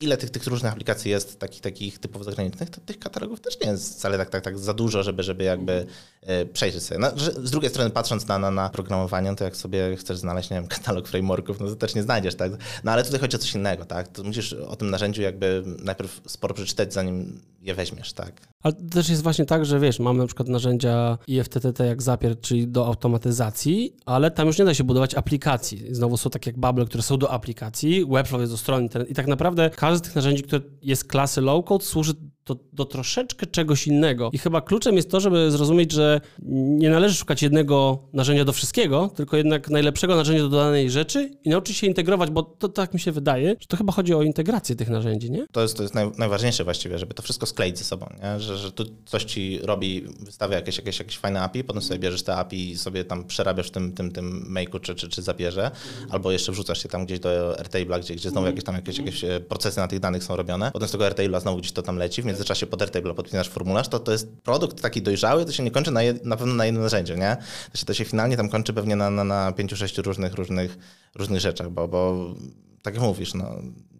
ile tych, tych różnych aplikacji jest, takich, takich typowo zagranicznych, to tych katalogów też nie jest wcale tak, tak, tak za dużo, żeby, żeby jakby e, przejrzeć sobie. No, z drugiej strony patrząc na, na, na programowanie, to jak sobie chcesz znaleźć, nie wiem, katalog frameworków, no to też nie znajdziesz, tak? No ale tutaj chodzi o coś innego, tak? To musisz o tym narzędziu jakby najpierw sporo przeczytać, zanim je weźmiesz, tak? Ale też jest właśnie tak, że wiesz, mamy na przykład narzędzia IFTTT jak Zapier, czyli do automatyzacji, ale tam już nie da się budować aplikacji. Znowu są takie jak Bubble, które są do aplikacji, Webflow jest do strony internet i tak naprawdę każdy z tych narzędzi, które jest klasy low-code służy do, do troszeczkę czegoś innego. I chyba kluczem jest to, żeby zrozumieć, że nie należy szukać jednego narzędzia do wszystkiego, tylko jednak najlepszego narzędzia do danej rzeczy i nauczyć się integrować, bo to tak mi się wydaje, że to chyba chodzi o integrację tych narzędzi, nie? To jest, to jest naj, najważniejsze właściwie, żeby to wszystko skleić ze sobą, nie? Że, że tu coś ci robi, wystawia jakieś, jakieś, jakieś fajne API, potem sobie bierzesz te API i sobie tam przerabiasz w tym, tym, tym make'u czy, czy, czy zapierze, albo jeszcze wrzucasz się tam gdzieś do Airtable'a, gdzie, gdzie znowu jakieś tam jakieś, jakieś procesy na tych danych są robione, potem z tego Airtable'a znowu gdzieś to tam leci, w międzyczasie pod Airtable podpinasz formularz, to to jest produkt taki dojrzały, to się nie kończy na, jed, na pewno na jednym narzędziu, nie? To się, to się finalnie tam kończy pewnie na, na, na pięciu, sześciu różnych, różnych, różnych rzeczach, bo, bo tak jak mówisz, no,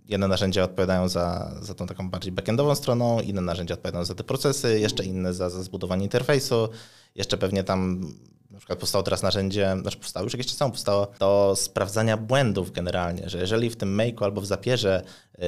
jedne narzędzia odpowiadają za, za tą taką bardziej backendową stroną, inne narzędzia odpowiadają za te procesy, jeszcze inne za, za zbudowanie interfejsu, jeszcze pewnie tam na przykład powstało teraz narzędzie, znaczy powstało już jakieś czas temu powstało, do sprawdzania błędów generalnie, że jeżeli w tym make'u albo w zapierze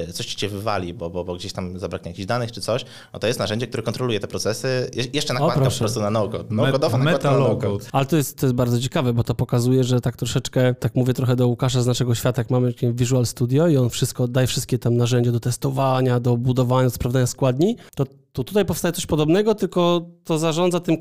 y, coś ci cię wywali, bo, bo, bo gdzieś tam zabraknie jakichś danych czy coś, no to jest narzędzie, które kontroluje te procesy, jeszcze nakładka po prostu na no-code. No-code'owa nakładka na no-code. Ale to jest, to jest bardzo ciekawe, bo to pokazuje, że tak troszeczkę, tak mówię trochę do Łukasza z naszego świata, jak mamy Visual Studio i on wszystko, daje wszystkie tam narzędzia do testowania, do budowania, do sprawdzania składni, to to tutaj powstaje coś podobnego, tylko to zarządza tym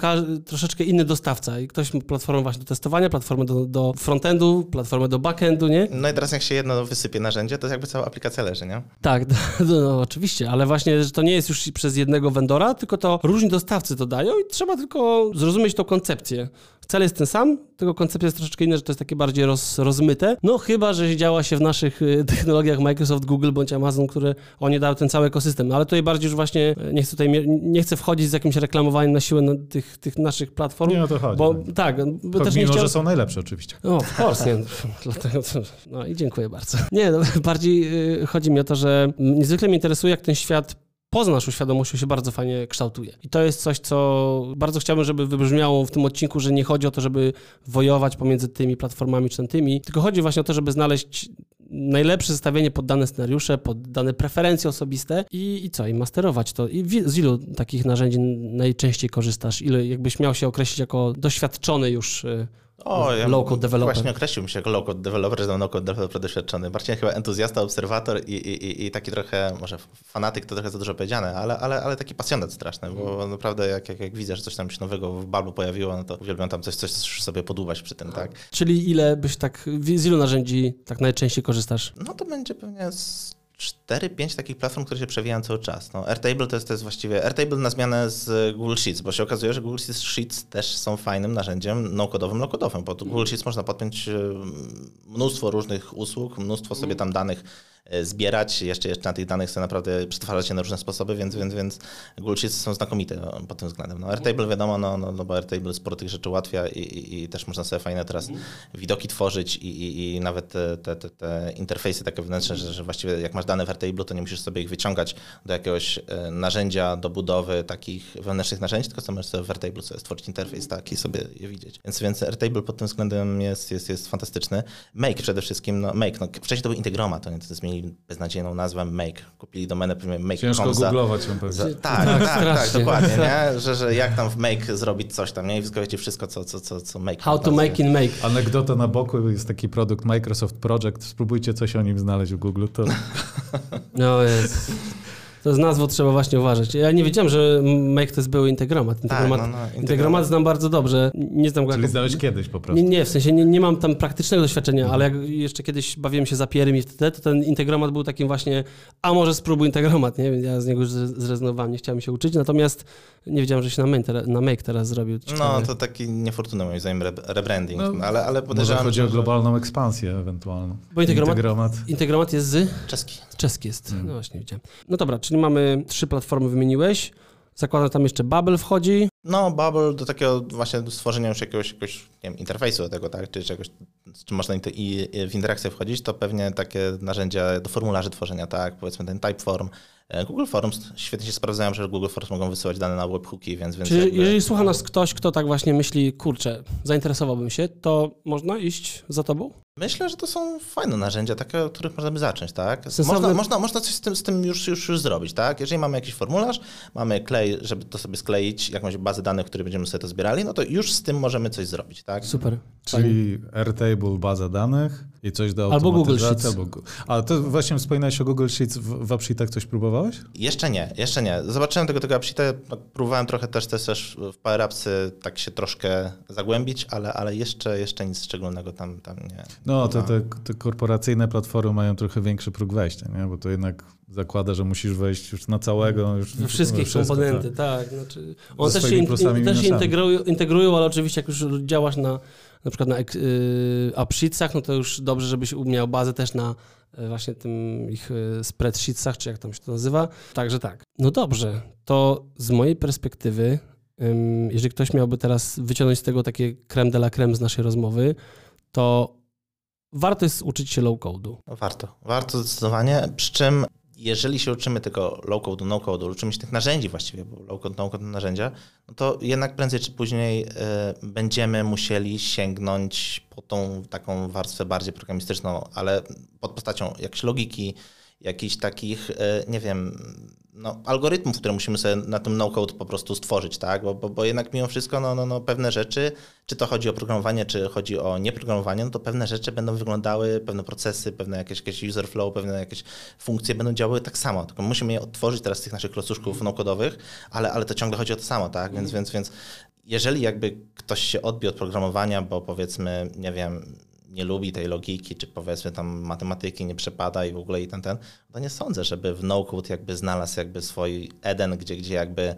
troszeczkę inny dostawca. I ktoś ma platformę właśnie do testowania, platformę do, do frontendu, platformę do backendu, nie? No i teraz jak się jedno wysypie narzędzie, to jakby cała aplikacja leży, nie? Tak, no, no, oczywiście, ale właśnie że to nie jest już przez jednego vendora, tylko to różni dostawcy to dają i trzeba tylko zrozumieć tą koncepcję, Cel jest ten sam, tylko koncepcja jest troszeczkę inna, że to jest takie bardziej roz, rozmyte. No chyba, że działa się w naszych y, technologiach Microsoft, Google bądź Amazon, które oni dają ten cały ekosystem. No, ale tutaj bardziej już właśnie y, nie chcę tutaj nie chcę wchodzić z jakimś reklamowaniem na siłę na tych, tych naszych platform. Nie o to chodzi. Bo tak, bo też mimo, nie chciał... że są najlepsze oczywiście. No, of course, nie. Dlatego no i dziękuję bardzo. Nie, no, bardziej y, chodzi mi o to, że niezwykle mnie interesuje, jak ten świat poza naszą się bardzo fajnie kształtuje. I to jest coś, co bardzo chciałbym, żeby wybrzmiało w tym odcinku, że nie chodzi o to, żeby wojować pomiędzy tymi platformami czy tymi, tylko chodzi właśnie o to, żeby znaleźć najlepsze zestawienie pod dane scenariusze, pod dane preferencje osobiste i, i co, i masterować to. I z ilu takich narzędzi najczęściej korzystasz? Ile jakbyś miał się określić jako doświadczony już y, o, ja low-code developer. Właśnie określiłbym się jako low-code developer, że no-code developer doświadczony. Bardziej chyba entuzjasta, obserwator i, i, i, taki trochę, może fanatyk to trochę za dużo powiedziane, ale, ale, ale taki pasjonat straszny, bo mm. naprawdę jak, jak, jak widzę, że coś tam się nowego w Balbu pojawiło, no to uwielbiam tam coś, coś sobie podłubać przy tym, tak? Czyli ile byś tak, z ilu narzędzi tak najczęściej korzystasz? No to będzie pewnie z 4-5 takich platform, które się przewijają cały czas. No, Airtable to jest, to jest właściwie Airtable na zmianę z Google Sheets, bo się okazuje, że Google Sheets też są fajnym narzędziem no-codowym, low-codowym, bo Google Sheets można podpiąć e, mnóstwo różnych usług, mnóstwo sobie tam danych zbierać, jeszcze, jeszcze na tych danych sobie naprawdę przetwarzać się na różne sposoby, więc, więc, więc Google Sheets są znakomite pod tym względem. No, Airtable wiadomo, no, no, no bo Airtable sporo tych rzeczy ułatwia i, i, i też można sobie fajne teraz widoki tworzyć i, i, i nawet te, te, te, te interfejsy takie wewnętrzne, że, że właściwie jak masz dane w Airtable, to nie musisz sobie ich wyciągać do jakiegoś e, narzędzia do budowy takich wewnętrznych narzędzi, tylko sobie możesz w Airtable sobie stworzyć interfejs taki i sobie je widzieć. Więc, więc Airtable pod tym względem jest, jest, jest fantastyczny. Make przede wszystkim, no Make, no, wcześniej to był Integromat, to nie to zmienili beznadziejną nazwę Make. Kupili domenę Make. Ciężko googlować ją pewnie. Tak, tak, tak, tak, dokładnie, nie? Że, że jak tam w Make zrobić coś tam, nie? I wyskoczycie wszystko, co, co, co, co Make. How to make in Make. Anegdota na boku, jest taki produkt Microsoft Project, spróbujcie coś o nim znaleźć w Google, to... No jest... To z nazwą trzeba właśnie uważać. Ja nie wiedziałem, że Make to jest były integromat. Integromat, tak, no, no, integromat znam bardzo dobrze. Nie znam go Czyli jako... znałeś kiedyś po prostu. Nie, nie w sensie nie, nie mam tam praktycznego doświadczenia, mhm. ale jak jeszcze kiedyś bawiłem się zapierem i wtedy, to ten integromat był takim właśnie, a może spróbuj integromat, nie? Więc ja z niego już zrezygnowałem, nie chciałem się uczyć, natomiast nie wiedziałem, że się na, main, na Make teraz zrobił. Ciekawe. No, to taki niefortunny moim zdaniem rebranding, no, ale, ale podejrzewam, chodzi o globalną ekspansję ewentualną. Bo integromat, integromat... integromat jest z... Czeski. Czeski jest, hmm. no właśnie widziałem. No dobra, czyli mamy trzy platformy wymieniłeś. Zakładam, tam jeszcze Bubble wchodzi. No, Bubble do takiego właśnie stworzenia już jakiegoś, jakiegoś nie wiem, interfejsu do tego, tak? Czy czegoś, z czym można i w interakcję wchodzić, to pewnie takie narzędzia do formularzy tworzenia, tak? Powiedzmy ten Typeform, Google Forms świetnie się sprawdzają, że Google Forms mogą wysyłać dane na webhooki, więc... więc Czyli jakby... jeżeli słucha nas ktoś, kto tak właśnie myśli, kurczę, zainteresowałbym się, to można iść za tobą? Myślę, że to są fajne narzędzia, takie, od których możemy zacząć, tak? Można, można, można coś z tym, z tym już, już, już zrobić, tak? Jeżeli mamy jakiś formularz, mamy klej, żeby to sobie skleić, jakąś bazę danych, w której będziemy sobie to zbierali, no to już z tym możemy coś zrobić, tak? Super. Czyli Airtable, baza danych i coś do Albo Google Sheets. Albo, ale to właśnie wspominałeś o Google Sheets, w, w Upsheetach coś próbowałeś? Jeszcze nie, jeszcze nie. Zobaczyłem tego, tego Upsheeta, tak próbowałem trochę też, też, też w Power Appsy tak się troszkę zagłębić, ale, ale jeszcze, jeszcze nic szczególnego tam, tam nie. No, to te, te korporacyjne platformy mają trochę większy próg wejścia, nie? bo to jednak zakłada, że musisz wejść już na całego. Już We wszystkie komponenty, tak. tak. Znaczy, one też się, in, też się integrują, integrują, ale oczywiście jak już działasz na na przykład na y, AppSheetsach, no to już dobrze, żebyś umiał bazę też na y, właśnie tym ich y, spreadsheetsach, czy jak tam się to nazywa. Także tak. No dobrze, to z mojej perspektywy, jeżeli ktoś miałby teraz wyciągnąć z tego takie creme de la creme z naszej rozmowy, to warto jest uczyć się low-code'u. Warto, warto zdecydowanie, przy czym jeżeli się uczymy tego low-code, no-code, uczymy się tych narzędzi właściwie, bo low-code, no-code narzędzia, no to jednak prędzej czy później y, będziemy musieli sięgnąć po tą taką warstwę bardziej programistyczną, ale pod postacią jakiejś logiki, jakichś takich, y, nie wiem, no, algorytmów, które musimy sobie na tym no-code po prostu stworzyć, tak? Bo, bo, bo jednak mimo wszystko no, no, no, pewne rzeczy, czy to chodzi o programowanie, czy chodzi o nieprogramowanie, no to pewne rzeczy będą wyglądały, pewne procesy, pewne jakieś, jakieś user flow, pewne jakieś funkcje będą działały tak samo, tylko musimy je odtworzyć teraz z tych naszych klocuszków no-codowych, ale, ale to ciągle chodzi o to samo, tak? Więc, więc, więc jeżeli jakby ktoś się odbił od programowania, bo powiedzmy, nie wiem, nie lubi tej logiki, czy powiedzmy tam matematyki nie przepada i w ogóle i ten, ten, to nie sądzę, żeby w no-code jakby znalazł jakby swój Eden, gdzie, gdzie jakby y,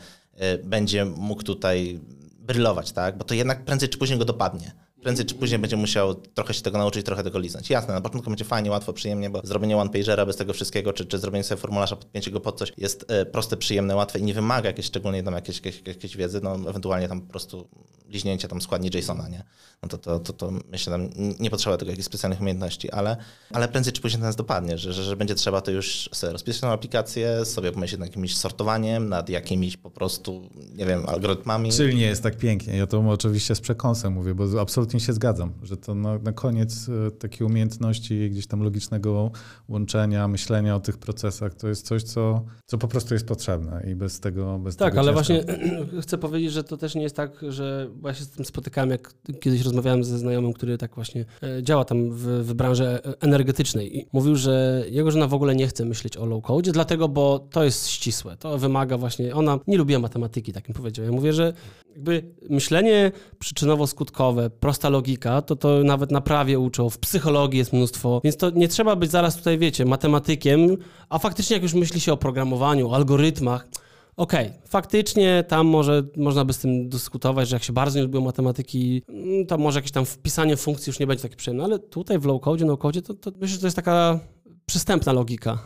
będzie mógł tutaj brylować, tak? Bo to jednak prędzej czy później go dopadnie. Prędzej czy później będzie musiał trochę się tego nauczyć, trochę tego liznąć. Jasne, na początku będzie fajnie, łatwo, przyjemnie, bo zrobienie one-pagera bez tego wszystkiego, czy, czy zrobienie sobie formularza, podpięcie go pod coś jest e, proste, przyjemne, łatwe i nie wymaga jakiejś szczególnej tam jakiejś, jakiejś, jakiejś wiedzy, no ewentualnie tam po prostu liźnięcie tam składni JSONa, nie? No to, to, to, to myślę, tam nie potrzeba tego jakichś specjalnych umiejętności, ale, ale prędzej czy później nas dopadnie, że, że, że będzie trzeba to już sobie rozpisać tą aplikację, sobie pomyśleć nad jakimś sortowaniem, nad jakimiś po prostu, nie wiem, algorytmami. Czyli nie jest tak pięknie. Ja to oczywiście z przekąsem mówię, bo absolutnie się zgadzam, że to na, na koniec e, takie umiejętności gdzieś tam logicznego łączenia, myślenia o tych procesach, to jest coś, co, co po prostu jest potrzebne i bez tego bez Tak, tego ale ciężko. właśnie chcę powiedzieć, że to też nie jest tak, że bo ja się z tym spotykałem, jak kiedyś rozmawiałem ze znajomym, który tak właśnie e, działa tam w, w branży e, energetycznej i mówił, że jego żona w ogóle nie chce myśleć o low code, dlatego, bo to jest ścisłe, to wymaga właśnie, ona nie lubiła matematyki, tak mi powiedział. Ja mówię, że jakby myślenie przyczynowo-skutkowe, prosta logika, to to nawet na prawie uczą, w psychologii jest mnóstwo, więc to nie trzeba być zaraz tutaj, wiecie, matematykiem, a faktycznie jak już myśli się o programowaniu, algorytmach, Okej, faktycznie tam może można by z tym dyskutować, że jak się bardzo nie lubią matematyki, mm, to może jakieś tam wpisanie funkcji już nie będzie takie przyjemne, ale tutaj w low code, no code, to, to myślę, że to jest taka przystępna logika.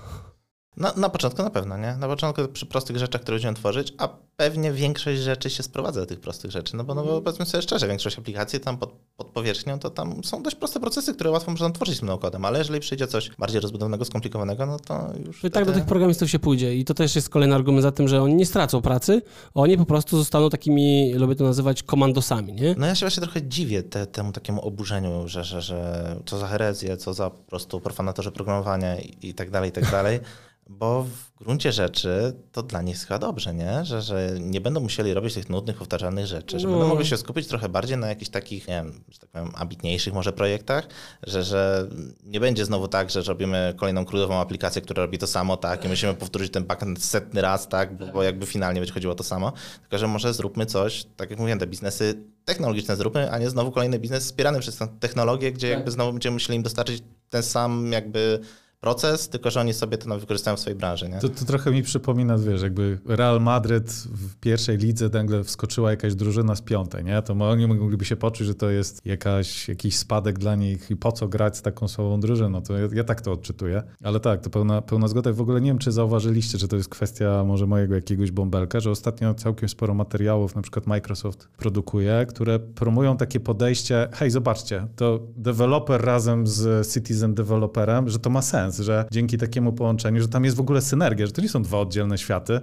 Na, na początku na pewno, nie? Na początku przy prostych rzeczach, które będziemy tworzyć, a pewnie większość rzeczy się sprowadza do tych prostych rzeczy, no bo, no bo powiedzmy sobie szczerze, większość aplikacji tam pod, pod powierzchnią, to tam są dość proste procesy, które łatwo można tworzyć tym no-codem, ale jeżeli przyjdzie coś bardziej rozbudowionego, skomplikowanego, no to już I tak do wtedy- tych programistów się pójdzie i to też jest kolejny argument za tym, że oni nie stracą pracy, oni po prostu zostaną takimi, lubię to nazywać, komandosami, nie? No ja się właśnie trochę dziwię te, temu takiemu oburzeniu, że, że, że co za herezję, co za po prostu profanatorzy programowania i, i tak dalej, i tak dalej. Bo w gruncie rzeczy to dla nich chyba dobrze, nie? Że, że nie będą musieli robić tych nudnych, powtarzalnych rzeczy, że No. będą mogli się skupić trochę bardziej na jakichś takich, nie wiem, że tak powiem, ambitniejszych może projektach, że, że nie będzie znowu tak, że robimy kolejną królową aplikację, która robi to samo, tak, i musimy powtórzyć ten backend setny raz, tak, bo, bo jakby finalnie będzie chodziło o to samo, tylko że może zróbmy coś, tak jak mówiłem, te biznesy technologiczne zróbmy, a nie znowu kolejny biznes wspierany przez tę technologię, gdzie jakby znowu będziemy musieli im dostarczyć ten sam jakby proces, tylko że oni sobie to wykorzystają w swojej branży, nie? To, to trochę mi przypomina, wiesz, jakby Real Madryt w pierwszej lidze nagle wskoczyła jakaś drużyna z piątej, nie? To oni mogliby się poczuć, że to jest jakaś, jakiś spadek dla nich i po co grać z taką słabą drużyną. To ja, ja tak to odczytuję. Ale tak, to pełna, pełna zgoda. W ogóle nie wiem, czy zauważyliście, że to jest kwestia może mojego jakiegoś bąbelka, że ostatnio całkiem sporo materiałów na przykład Microsoft produkuje, które promują takie podejście, hej, zobaczcie, to deweloper razem z citizen developerem, że to ma sens, że dzięki takiemu połączeniu, że tam jest w ogóle synergia, że to nie są dwa oddzielne światy,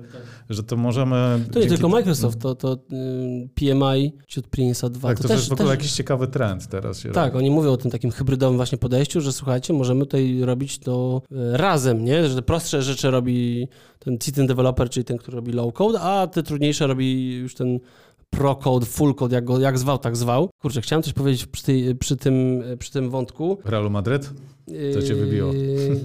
że to możemy... To nie tylko Microsoft, to, to y, PMI, ciut Prince'a 2. Tak, to, też, w ogóle jakiś ciekawy trend teraz Tak, robi. oni mówią o tym takim hybrydowym właśnie podejściu, że słuchajcie, możemy tutaj robić to e, razem, nie? Że te prostsze rzeczy robi ten citizen developer, czyli ten, który robi low code, a te trudniejsze robi już ten pro code, full code, jak go jak zwał, tak zwał. Kurczę, chciałem coś powiedzieć przy, tej, przy, tym, przy tym wątku. Realu Madryt? Co cię wybiło? Yy,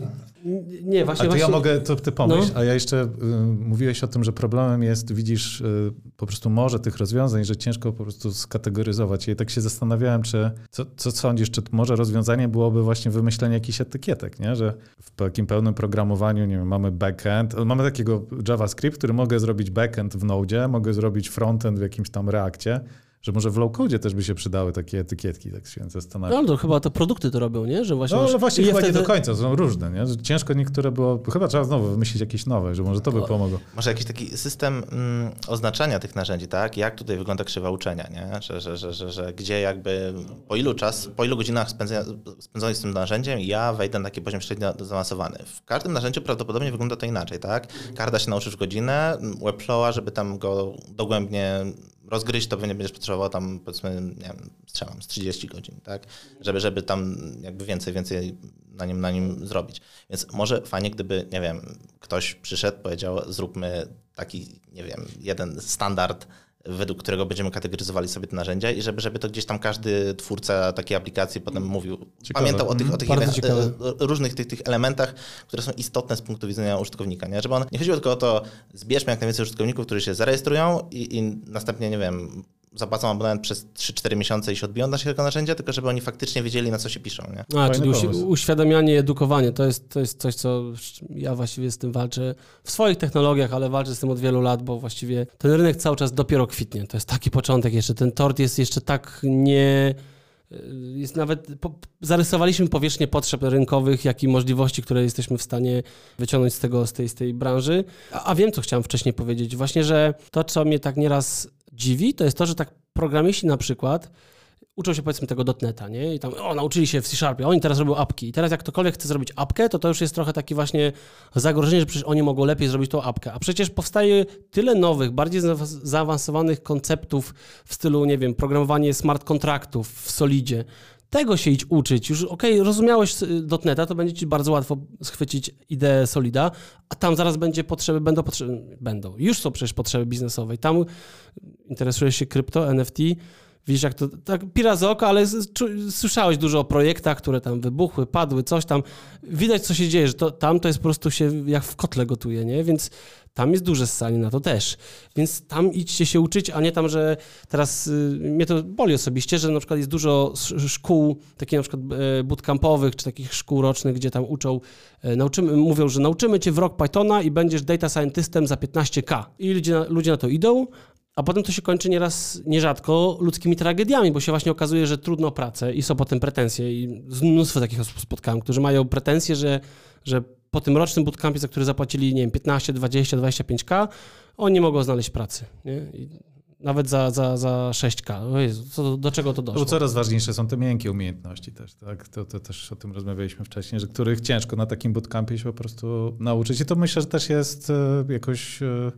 Nie, A właśnie... to właśnie... ja mogę, to ty pomyśl, No. a ja jeszcze y, mówiłeś o tym, że problemem jest, widzisz, y, po prostu może tych rozwiązań, że ciężko po prostu skategoryzować. I tak się zastanawiałem, czy, co, co sądzisz, czy może rozwiązaniem byłoby właśnie wymyślenie jakichś etykietek, nie? że w takim pełnym programowaniu, nie wiem, mamy backend, mamy takiego JavaScript, który mogę zrobić backend w Node, mogę zrobić frontend w jakimś tam Reakcie, że może w low-code też by się przydały takie etykietki, tak się zastanawiam. No, to chyba to produkty to robią, nie? Że właśnie No, masz- ale właśnie i chyba wtedy- nie do końca, są różne, nie? Że Ciężko niektóre było, chyba trzeba znowu wymyślić jakieś nowe, że może to by pomogło. Może jakiś taki system mm, oznaczania tych narzędzi, tak? Jak tutaj wygląda krzywa uczenia, nie? Że, że, że, że, że gdzie jakby po ilu czas, po ilu godzinach spędzenia, spędzonych z tym narzędziem ja wejdę na taki poziom średnio zaawansowany. W każdym narzędziu prawdopodobnie wygląda to inaczej, tak? Karda się nauczysz w godzinę, Webflowa, żeby tam go dogłębnie rozgryźć, to pewnie będziesz potrzebował tam powiedzmy, nie wiem, strzelam, z 30 godzin, tak? Żeby, żeby tam jakby więcej, więcej na nim, na nim zrobić. Więc może fajnie, gdyby, nie wiem, ktoś przyszedł, powiedział, zróbmy taki, nie wiem, jeden standard, według którego będziemy kategoryzowali sobie te narzędzia i żeby, żeby to gdzieś tam każdy twórca takiej aplikacji potem mówił, Ciekawe. pamiętał o tych, o tych ciekawe. e, różnych tych, tych elementach, które są istotne z punktu widzenia użytkownika. Nie? Żeby on, nie chodziło tylko o to, zbierzmy jak najwięcej użytkowników, którzy się zarejestrują i, i następnie, nie wiem, zapłacą abonament przez 3-4 miesiące i się odbiją od naszego narzędzia, tylko żeby oni faktycznie wiedzieli, na co się piszą. Nie? A, Fajny czyli pomysł. uświadamianie i edukowanie to jest, to jest coś, co ja właściwie z tym walczę w swoich technologiach, ale walczę z tym od wielu lat, bo właściwie ten rynek cały czas dopiero kwitnie. To jest taki początek jeszcze. Ten tort jest jeszcze tak nie. Jest nawet. Po, zarysowaliśmy powierzchnię potrzeb rynkowych, jak i możliwości, które jesteśmy w stanie wyciągnąć z, tego, z, tej, z tej branży. A, a wiem, co chciałem wcześniej powiedzieć. Właśnie, że to, co mnie tak nieraz dziwi, to jest to, że tak programiści na przykład uczą się powiedzmy tego dotneta, nie? I tam, o, nauczyli się w C-Sharpie, oni teraz robią apki. I teraz jak ktokolwiek chce zrobić apkę, to to już jest trochę takie właśnie zagrożenie, że przecież oni mogą lepiej zrobić tą apkę. A przecież powstaje tyle nowych, bardziej za- zaawansowanych konceptów w stylu, nie wiem, programowanie smart kontraktów w Solidzie. Tego się idź uczyć. Już okej, rozumiałeś y, dotneta, to będzie ci bardzo łatwo schwycić ideę Solida, a tam zaraz będzie potrzeby, będą potrzeby, będą. Już są przecież potrzeby biznesowe. Tam interesujesz się krypto, NFT, Widzisz, jak to tak pira z oka, ale słyszałeś dużo o projektach, które tam wybuchły, padły, coś tam. Widać, co się dzieje, że to, tam to jest po prostu się jak w kotle gotuje, nie? Więc tam jest duże ssanie na to też. Więc tam idźcie się uczyć, a nie tam, że teraz y, mnie to boli osobiście, że na przykład jest dużo sz- szkół, takich na przykład e, bootcampowych, czy takich szkół rocznych, gdzie tam uczą, e, nauczymy, mówią, że nauczymy cię w rok Pythona i będziesz data scientystem za 15k. I ludzie na, ludzie na to idą, a potem to się kończy nieraz, nierzadko ludzkimi tragediami, bo się właśnie okazuje, że trudno o pracę i są potem pretensje. I mnóstwo takich osób spotkałem, którzy mają pretensje, że, że po tym rocznym bootcampie, za który zapłacili, nie wiem, 15, 20, 25k, oni nie mogą znaleźć pracy. Nie? I nawet za, za, za 6k. O Jezu, co, do czego to Bo doszło? coraz ważniejsze są te miękkie umiejętności też, tak? To, to też o tym rozmawialiśmy wcześniej, że których ciężko na takim bootcampie się po prostu nauczyć. I to myślę, że też jest e, jakoś e,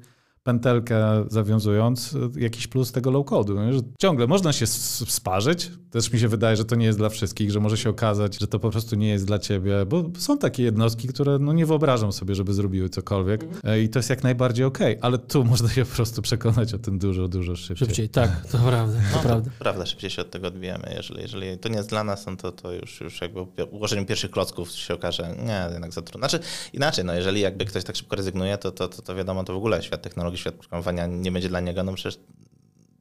pętelkę zawiązując, jakiś plus tego low-codu, ciągle można się sparzyć. Też mi się wydaje, że to nie jest dla wszystkich, że może się okazać, że to po prostu nie jest dla ciebie, bo są takie jednostki, które no nie wyobrażam sobie, żeby zrobiły cokolwiek e, i to jest jak najbardziej okej, ale tu można się po prostu przekonać o tym dużo, dużo szybciej. Szybciej, tak, to prawda, to prawda. Prawda, szybciej się od tego odbijemy. Jeżeli, jeżeli to nie jest dla nas, no to, to już, już jakby po ułożeniu pierwszych klocków się okaże, nie, jednak za trudno. Znaczy inaczej, no jeżeli jakby ktoś tak szybko rezygnuje, to, to, to, to wiadomo, to w ogóle świat technologii, świat programowania nie będzie dla niego, no przecież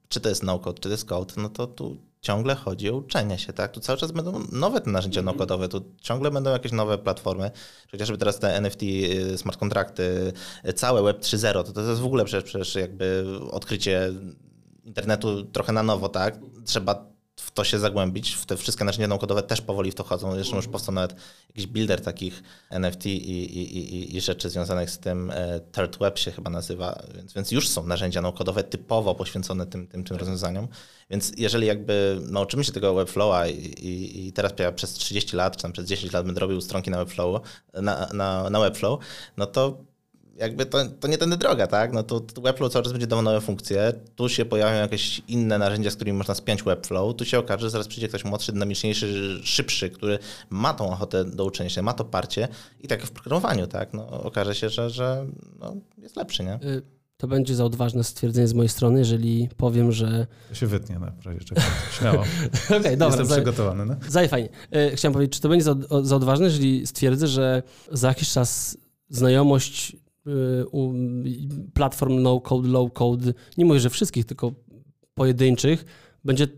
czy to jest no-code, czy to jest code, no to tu ciągle chodzi o uczenie się, tak? Tu cały czas będą nowe te narzędzia no-codowe, tu ciągle będą jakieś nowe platformy, chociażby teraz te NFT, y, smart kontrakty, y, całe Web 3.0, to, to jest w ogóle przecież, przecież jakby odkrycie internetu trochę na nowo, tak? Trzeba w to się zagłębić, w te wszystkie narzędzia naukowe też powoli w to chodzą. Zresztą już powstał nawet jakiś builder takich NFT i, i, i, i rzeczy związanych z tym, e, Third Web się chyba nazywa, więc, więc już są narzędzia naukowe typowo poświęcone tym, tym, tym rozwiązaniom. Więc jeżeli jakby nauczymy się tego Webflowa i, i, i teraz ja przez 30 lat, czy tam przez 10 lat będę robił stronki na Webflow, na, na, na Webflow, no to jakby to, to nie tędy droga, tak? No to, to Webflow cały czas będzie dawał nowe funkcje, tu się pojawią jakieś inne narzędzia, z którymi można spiąć Webflow, tu się okaże, że zaraz przyjdzie ktoś młodszy, dynamiczniejszy, szybszy, który ma tą ochotę do uczenia się, ma to parcie i tak jak w programowaniu, tak? No, okaże się, że, że no, jest lepszy, nie? Y, To będzie za odważne stwierdzenie z mojej strony, jeżeli powiem, że... To się wytnie na razie czego. Śmiało. Okej, dobra, Jestem za- przygotowany. No? Zaj fajnie. E, Chciałem powiedzieć, czy to będzie za, za odważne, jeżeli stwierdzę, że za jakiś czas znajomość y, platform no-code, low-code, nie mówię, że wszystkich, tylko pojedynczych, będzie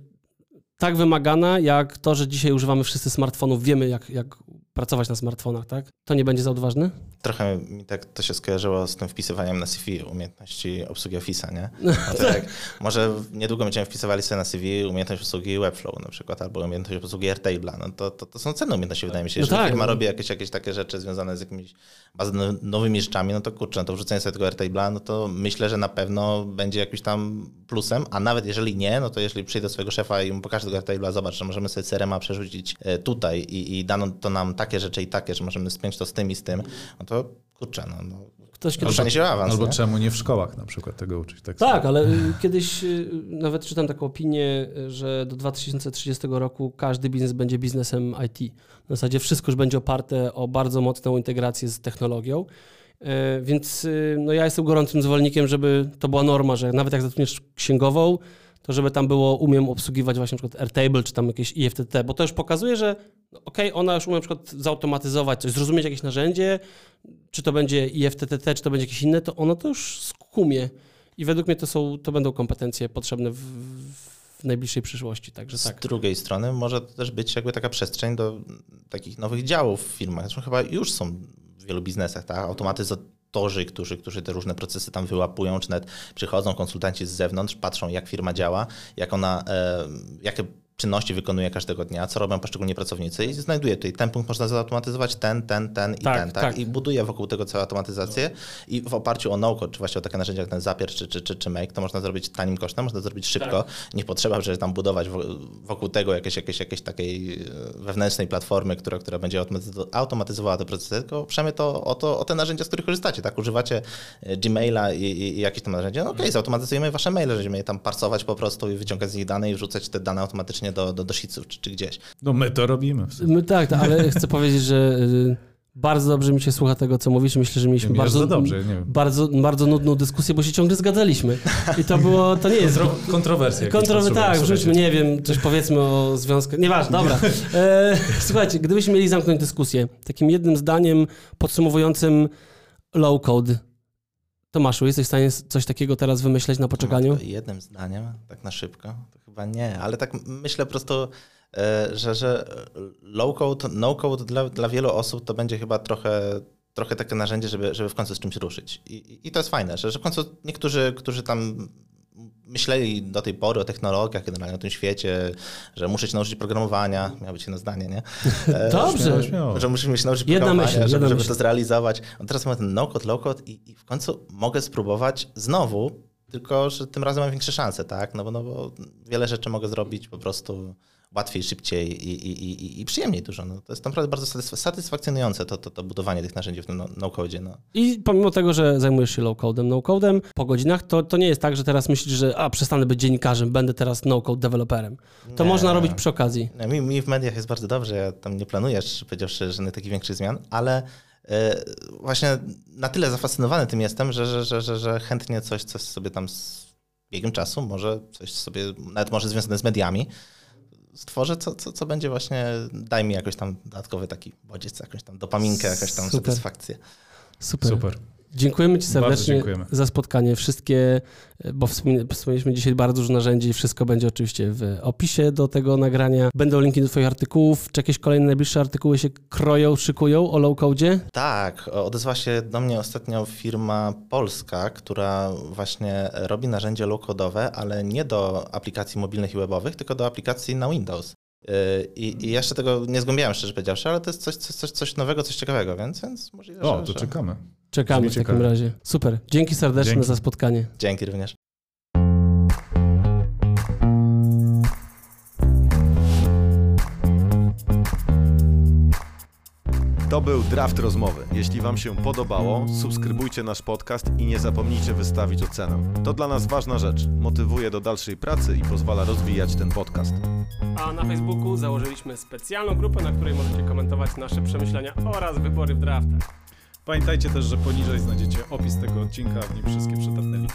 tak wymagana, jak to, że dzisiaj używamy wszyscy smartfonów, wiemy jak, jak pracować na smartfonach, tak? To nie będzie za odważne? Trochę mi tak to się skojarzyło z tym wpisywaniem na CV umiejętności obsługi Office'a, nie? No jak, może niedługo będziemy wpisywali sobie na CV umiejętność obsługi Webflow na przykład, albo umiejętność obsługi Airtable'a, no to, to, to są cenne umiejętności, wydaje mi się. No Jeżeli tak, firma no. robi jakieś, jakieś takie rzeczy związane z jakimiś no- nowymi rzeczami, no to kurczę, no to wrzucenie sobie tego Airtable'a, no to myślę, że na pewno będzie jakimś tam plusem, a nawet jeżeli nie, no to jeżeli przyjdę do swojego szefa i mu pokażę tego Airtable'a, zobacz, że możemy sobie CRM-a przerzucić e, tutaj i, i dano to nam takie rzeczy i takie, że możemy spiąć to z tym i z tym, no to kurczę, no, no Ktoś kiedyś... ruszanie się o awans, Albo nie? czemu nie w szkołach na przykład tego uczyć? Tak, Tak, ale y, kiedyś y, nawet czytam taką opinię, że do 2030 roku każdy biznes będzie biznesem IT. W zasadzie wszystko już będzie oparte o bardzo mocną integrację z technologią. Y, Więc no ja jestem gorącym zwolennikiem, żeby to była norma, że nawet jak zatrudniesz księgową, to żeby tam było, umiem obsługiwać właśnie na przykład Airtable, czy tam jakieś IFTT, bo to już pokazuje, że no, okej, ona już umie na przykład zautomatyzować coś, zrozumieć jakieś narzędzie, czy to będzie IFTTT, czy to będzie jakieś inne, to ono to już skumie. I według mnie to, są, to będą kompetencje potrzebne w, w najbliższej przyszłości, także Z tak. drugiej strony może to też być jakby taka przestrzeń do takich nowych działów w firmach. Zresztą chyba już są w wielu biznesach, tak? Automatyzatorzy, którzy, którzy te różne procesy tam wyłapują, czy nawet przychodzą konsultanci z zewnątrz, patrzą jak firma działa, jak ona, e, jakie czynności wykonuje każdego dnia, co robią poszczególni pracownicy i znajduje tutaj ten punkt można zautomatyzować, ten, ten, ten i Tak, ten, tak? tak. I buduje wokół tego całą automatyzację i w oparciu o no-code, czy właśnie o takie narzędzia jak ten Zapier czy, czy, czy, czy Make, to można zrobić tanim kosztem, można zrobić szybko, nie potrzeba, żeby tam budować wo- wokół tego jakieś, jakieś, jakieś takiej e, wewnętrznej platformy, która, która będzie automatyz- automatyzowała te procesy, tylko uprzemy to o, to o te narzędzia, z których korzystacie, tak? Używacie e, Gmaila i, i, i jakieś tam narzędzia, no okej, zautomatyzujemy wasze maile, będziemy je tam parsować po prostu i wyciągać z nich dane i wrzucać te dane automatycznie do, do, do sheetsów czy, czy gdzieś. No my to robimy. My, tak, tak, ale chcę powiedzieć, że y, bardzo dobrze mi się słucha tego, co mówisz. Myślę, że mieliśmy Bardzo dobrze, bardzo, bardzo nudną dyskusję, bo się ciągle zgadzaliśmy. I to było, to nie jest... Kontro- kontrowersje. tak, wrzućmy, nie wiem, coś powiedzmy o związkach. Nieważne, dobra. E, słuchajcie, gdybyśmy mieli zamknąć dyskusję takim jednym zdaniem podsumowującym low code. Tomaszu, jesteś w stanie coś takiego teraz wymyśleć na poczekaniu? No, jednym zdaniem, tak na szybko, to chyba nie, ale tak myślę po prostu, e, że, że low code, no code dla, dla wielu osób to będzie chyba trochę, trochę takie narzędzie, żeby, żeby w końcu z czymś ruszyć. I- i to jest fajne, że, że w końcu niektórzy, którzy tam myśleli do tej pory o technologiach, generalnie o tym świecie, że muszę się nauczyć programowania, miało być jedno zdanie, nie? E, Dobrze. Śmiało, śmiało. że musimy się nauczyć Jedna programowania, myśl, żeby, żeby to zrealizować. A teraz mamy ten no-code, low-code i, i w końcu mogę spróbować znowu, tylko że tym razem mam większe szanse, tak? No bo, no bo wiele rzeczy mogę zrobić po prostu łatwiej, szybciej i, i, i, i przyjemniej dużo. No, to jest naprawdę bardzo satysf- satysfakcjonujące to, to, to budowanie tych narzędzi w tym no- no-codzie. No. I pomimo tego, że zajmujesz się low-codem, no-codem po godzinach, to, to nie jest tak, że teraz myślisz, że a, przestanę być dziennikarzem, będę teraz no-code deweloperem. To Nie. można robić przy okazji. No, Mi, mi w mediach jest bardzo dobrze, ja tam nie planuję, powiedziawszy, żadnych takich większych zmian, ale e, właśnie na tyle zafascynowany tym jestem, że, że, że, że, że chętnie coś, coś sobie tam z biegiem czasu, może coś sobie, nawet może związane z mediami, stworzę, co, co, co będzie właśnie, daj mi jakoś tam dodatkowy taki bodziec, jakąś tam dopaminkę, jakaś tam Super. satysfakcję. Super. Super. Dziękujemy Ci serdecznie dziękujemy. za spotkanie. Wszystkie, bo wspomnie- wspomnieliśmy dzisiaj bardzo dużo narzędzi, wszystko będzie oczywiście w opisie do tego nagrania. Będą linki do Twoich artykułów. Czy jakieś kolejne najbliższe artykuły się kroją, szykują o low-codzie? Tak, odezwała się do mnie ostatnio firma polska, która właśnie robi narzędzia low-codowe, ale nie do aplikacji mobilnych i webowych, tylko do aplikacji na Windows. Yy, I, I jeszcze tego nie zgłębiałem, szczerze powiedziawszy, ale to jest coś, coś, coś, nowego, coś ciekawego, więc, więc możliwe, O, że, to że... czekamy. Czekamy w takim razie. Super. Dzięki serdeczne Dzięki. za spotkanie. Dzięki również. To był draft rozmowy. Jeśli Wam się podobało, subskrybujcie nasz podcast i nie zapomnijcie wystawić ocenę. To dla nas ważna rzecz. Motywuje do dalszej pracy i pozwala rozwijać ten podcast. A na Facebooku założyliśmy specjalną grupę, na której możecie komentować nasze przemyślenia oraz wybory w draftach. Pamiętajcie też, że poniżej znajdziecie opis tego odcinka, w nim wszystkie przydatne linki.